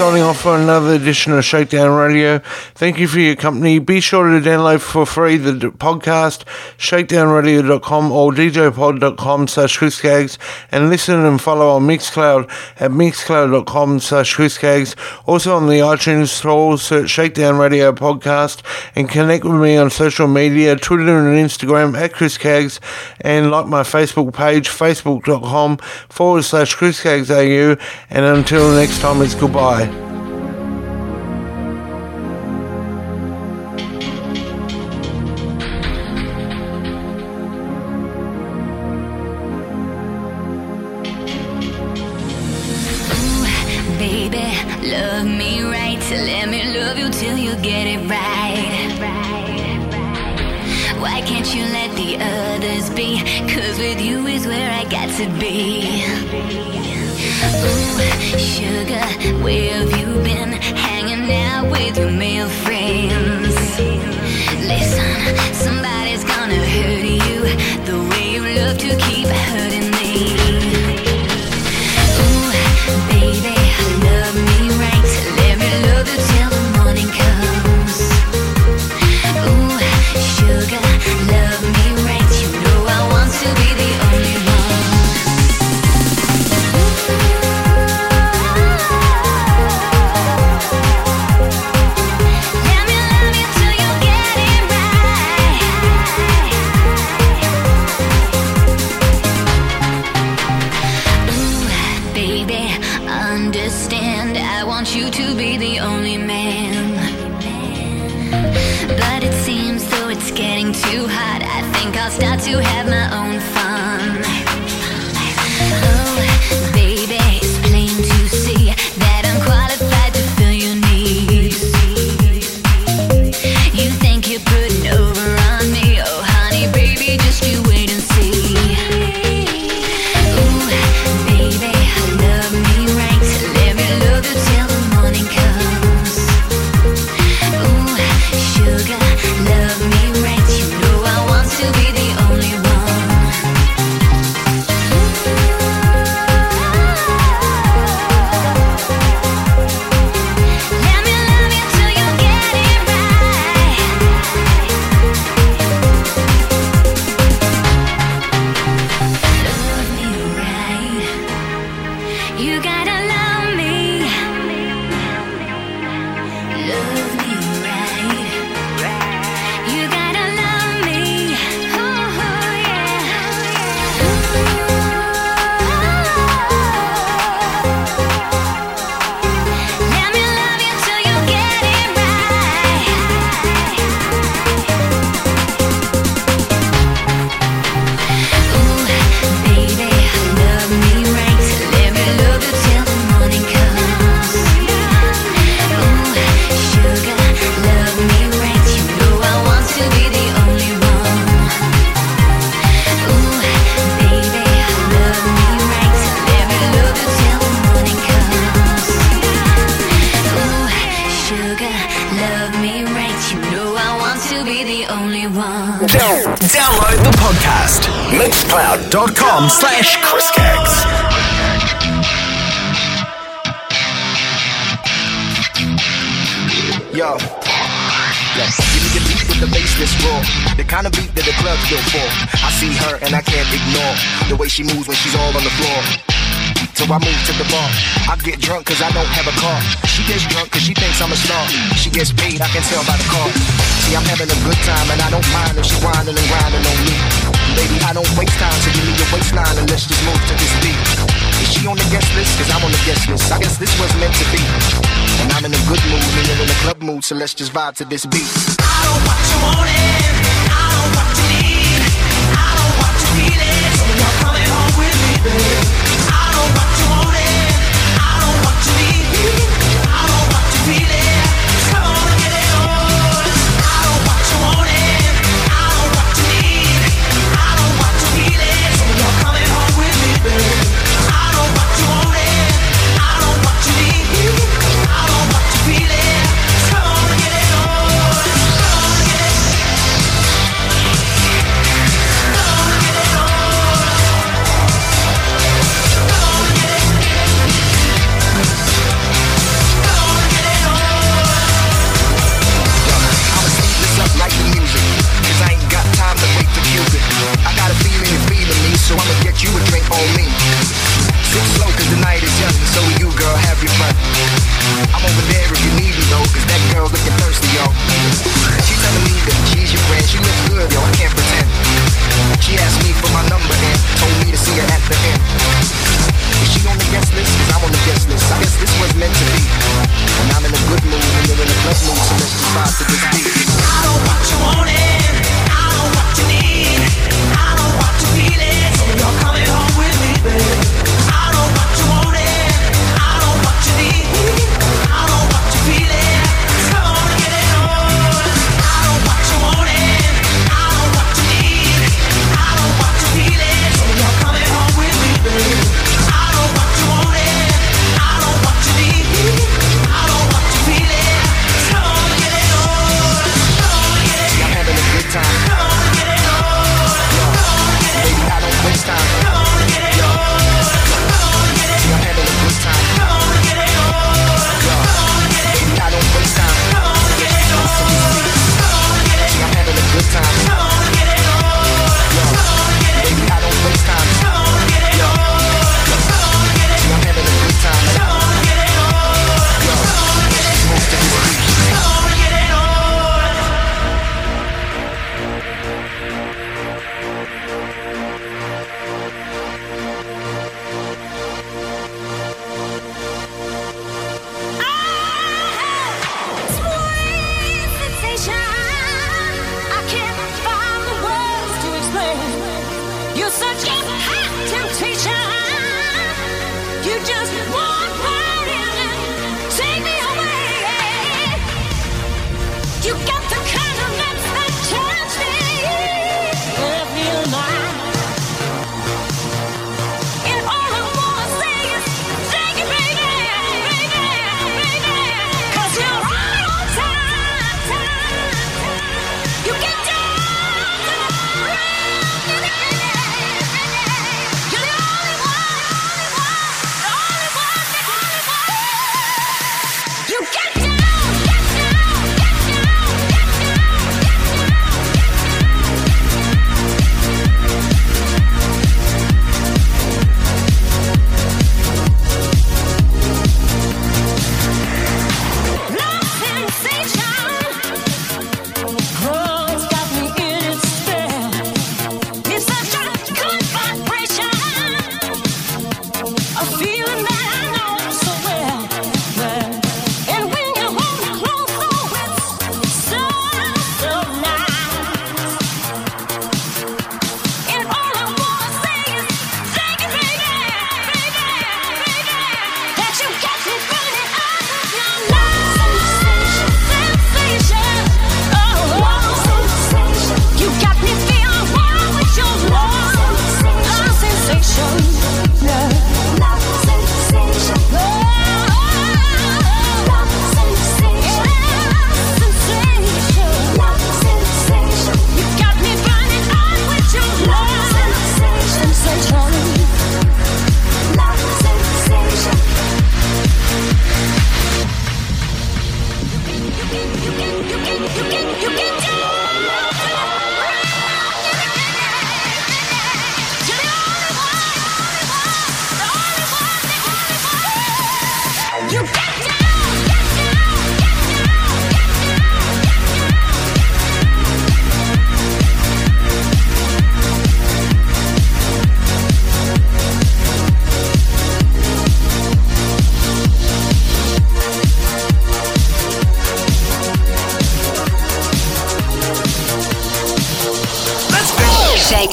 signing off for another edition of Shakedown Radio. Thank you for your company. Be sure to download for free the podcast, shakedownradio.com or djpod.com slash chriscaggs, and listen and follow on Mixcloud at mixcloud.com slash chriscaggs. Also on the iTunes Store, search Shakedown Radio Podcast and connect with me on social media, Twitter and Instagram at chriscaggs and like my Facebook page, facebook.com forward slash Chris AU. And until next time, it's goodbye. vibe to this beat. I'm over there.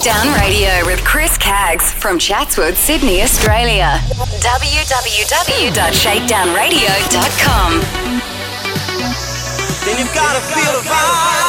Down Radio with Chris Caggs from Chatswood, Sydney, Australia. www.shakedownradio.com. Then you've got to feel the vibe.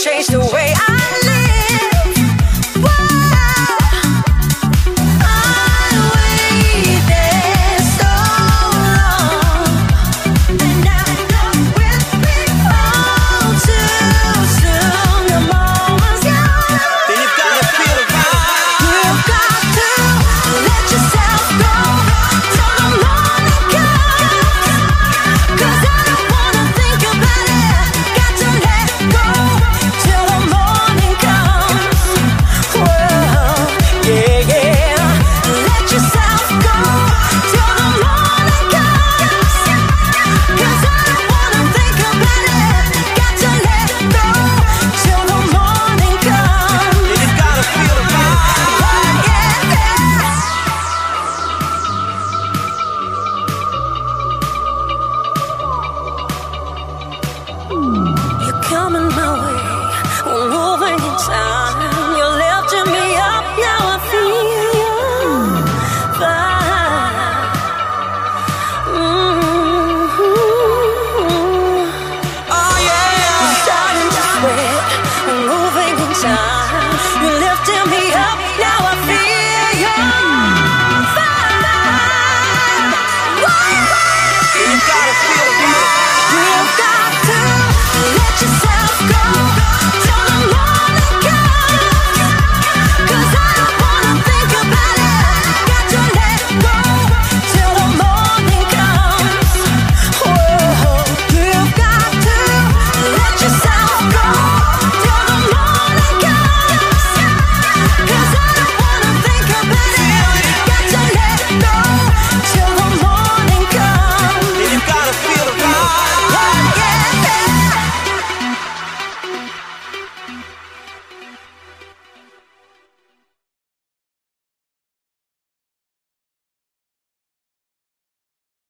change the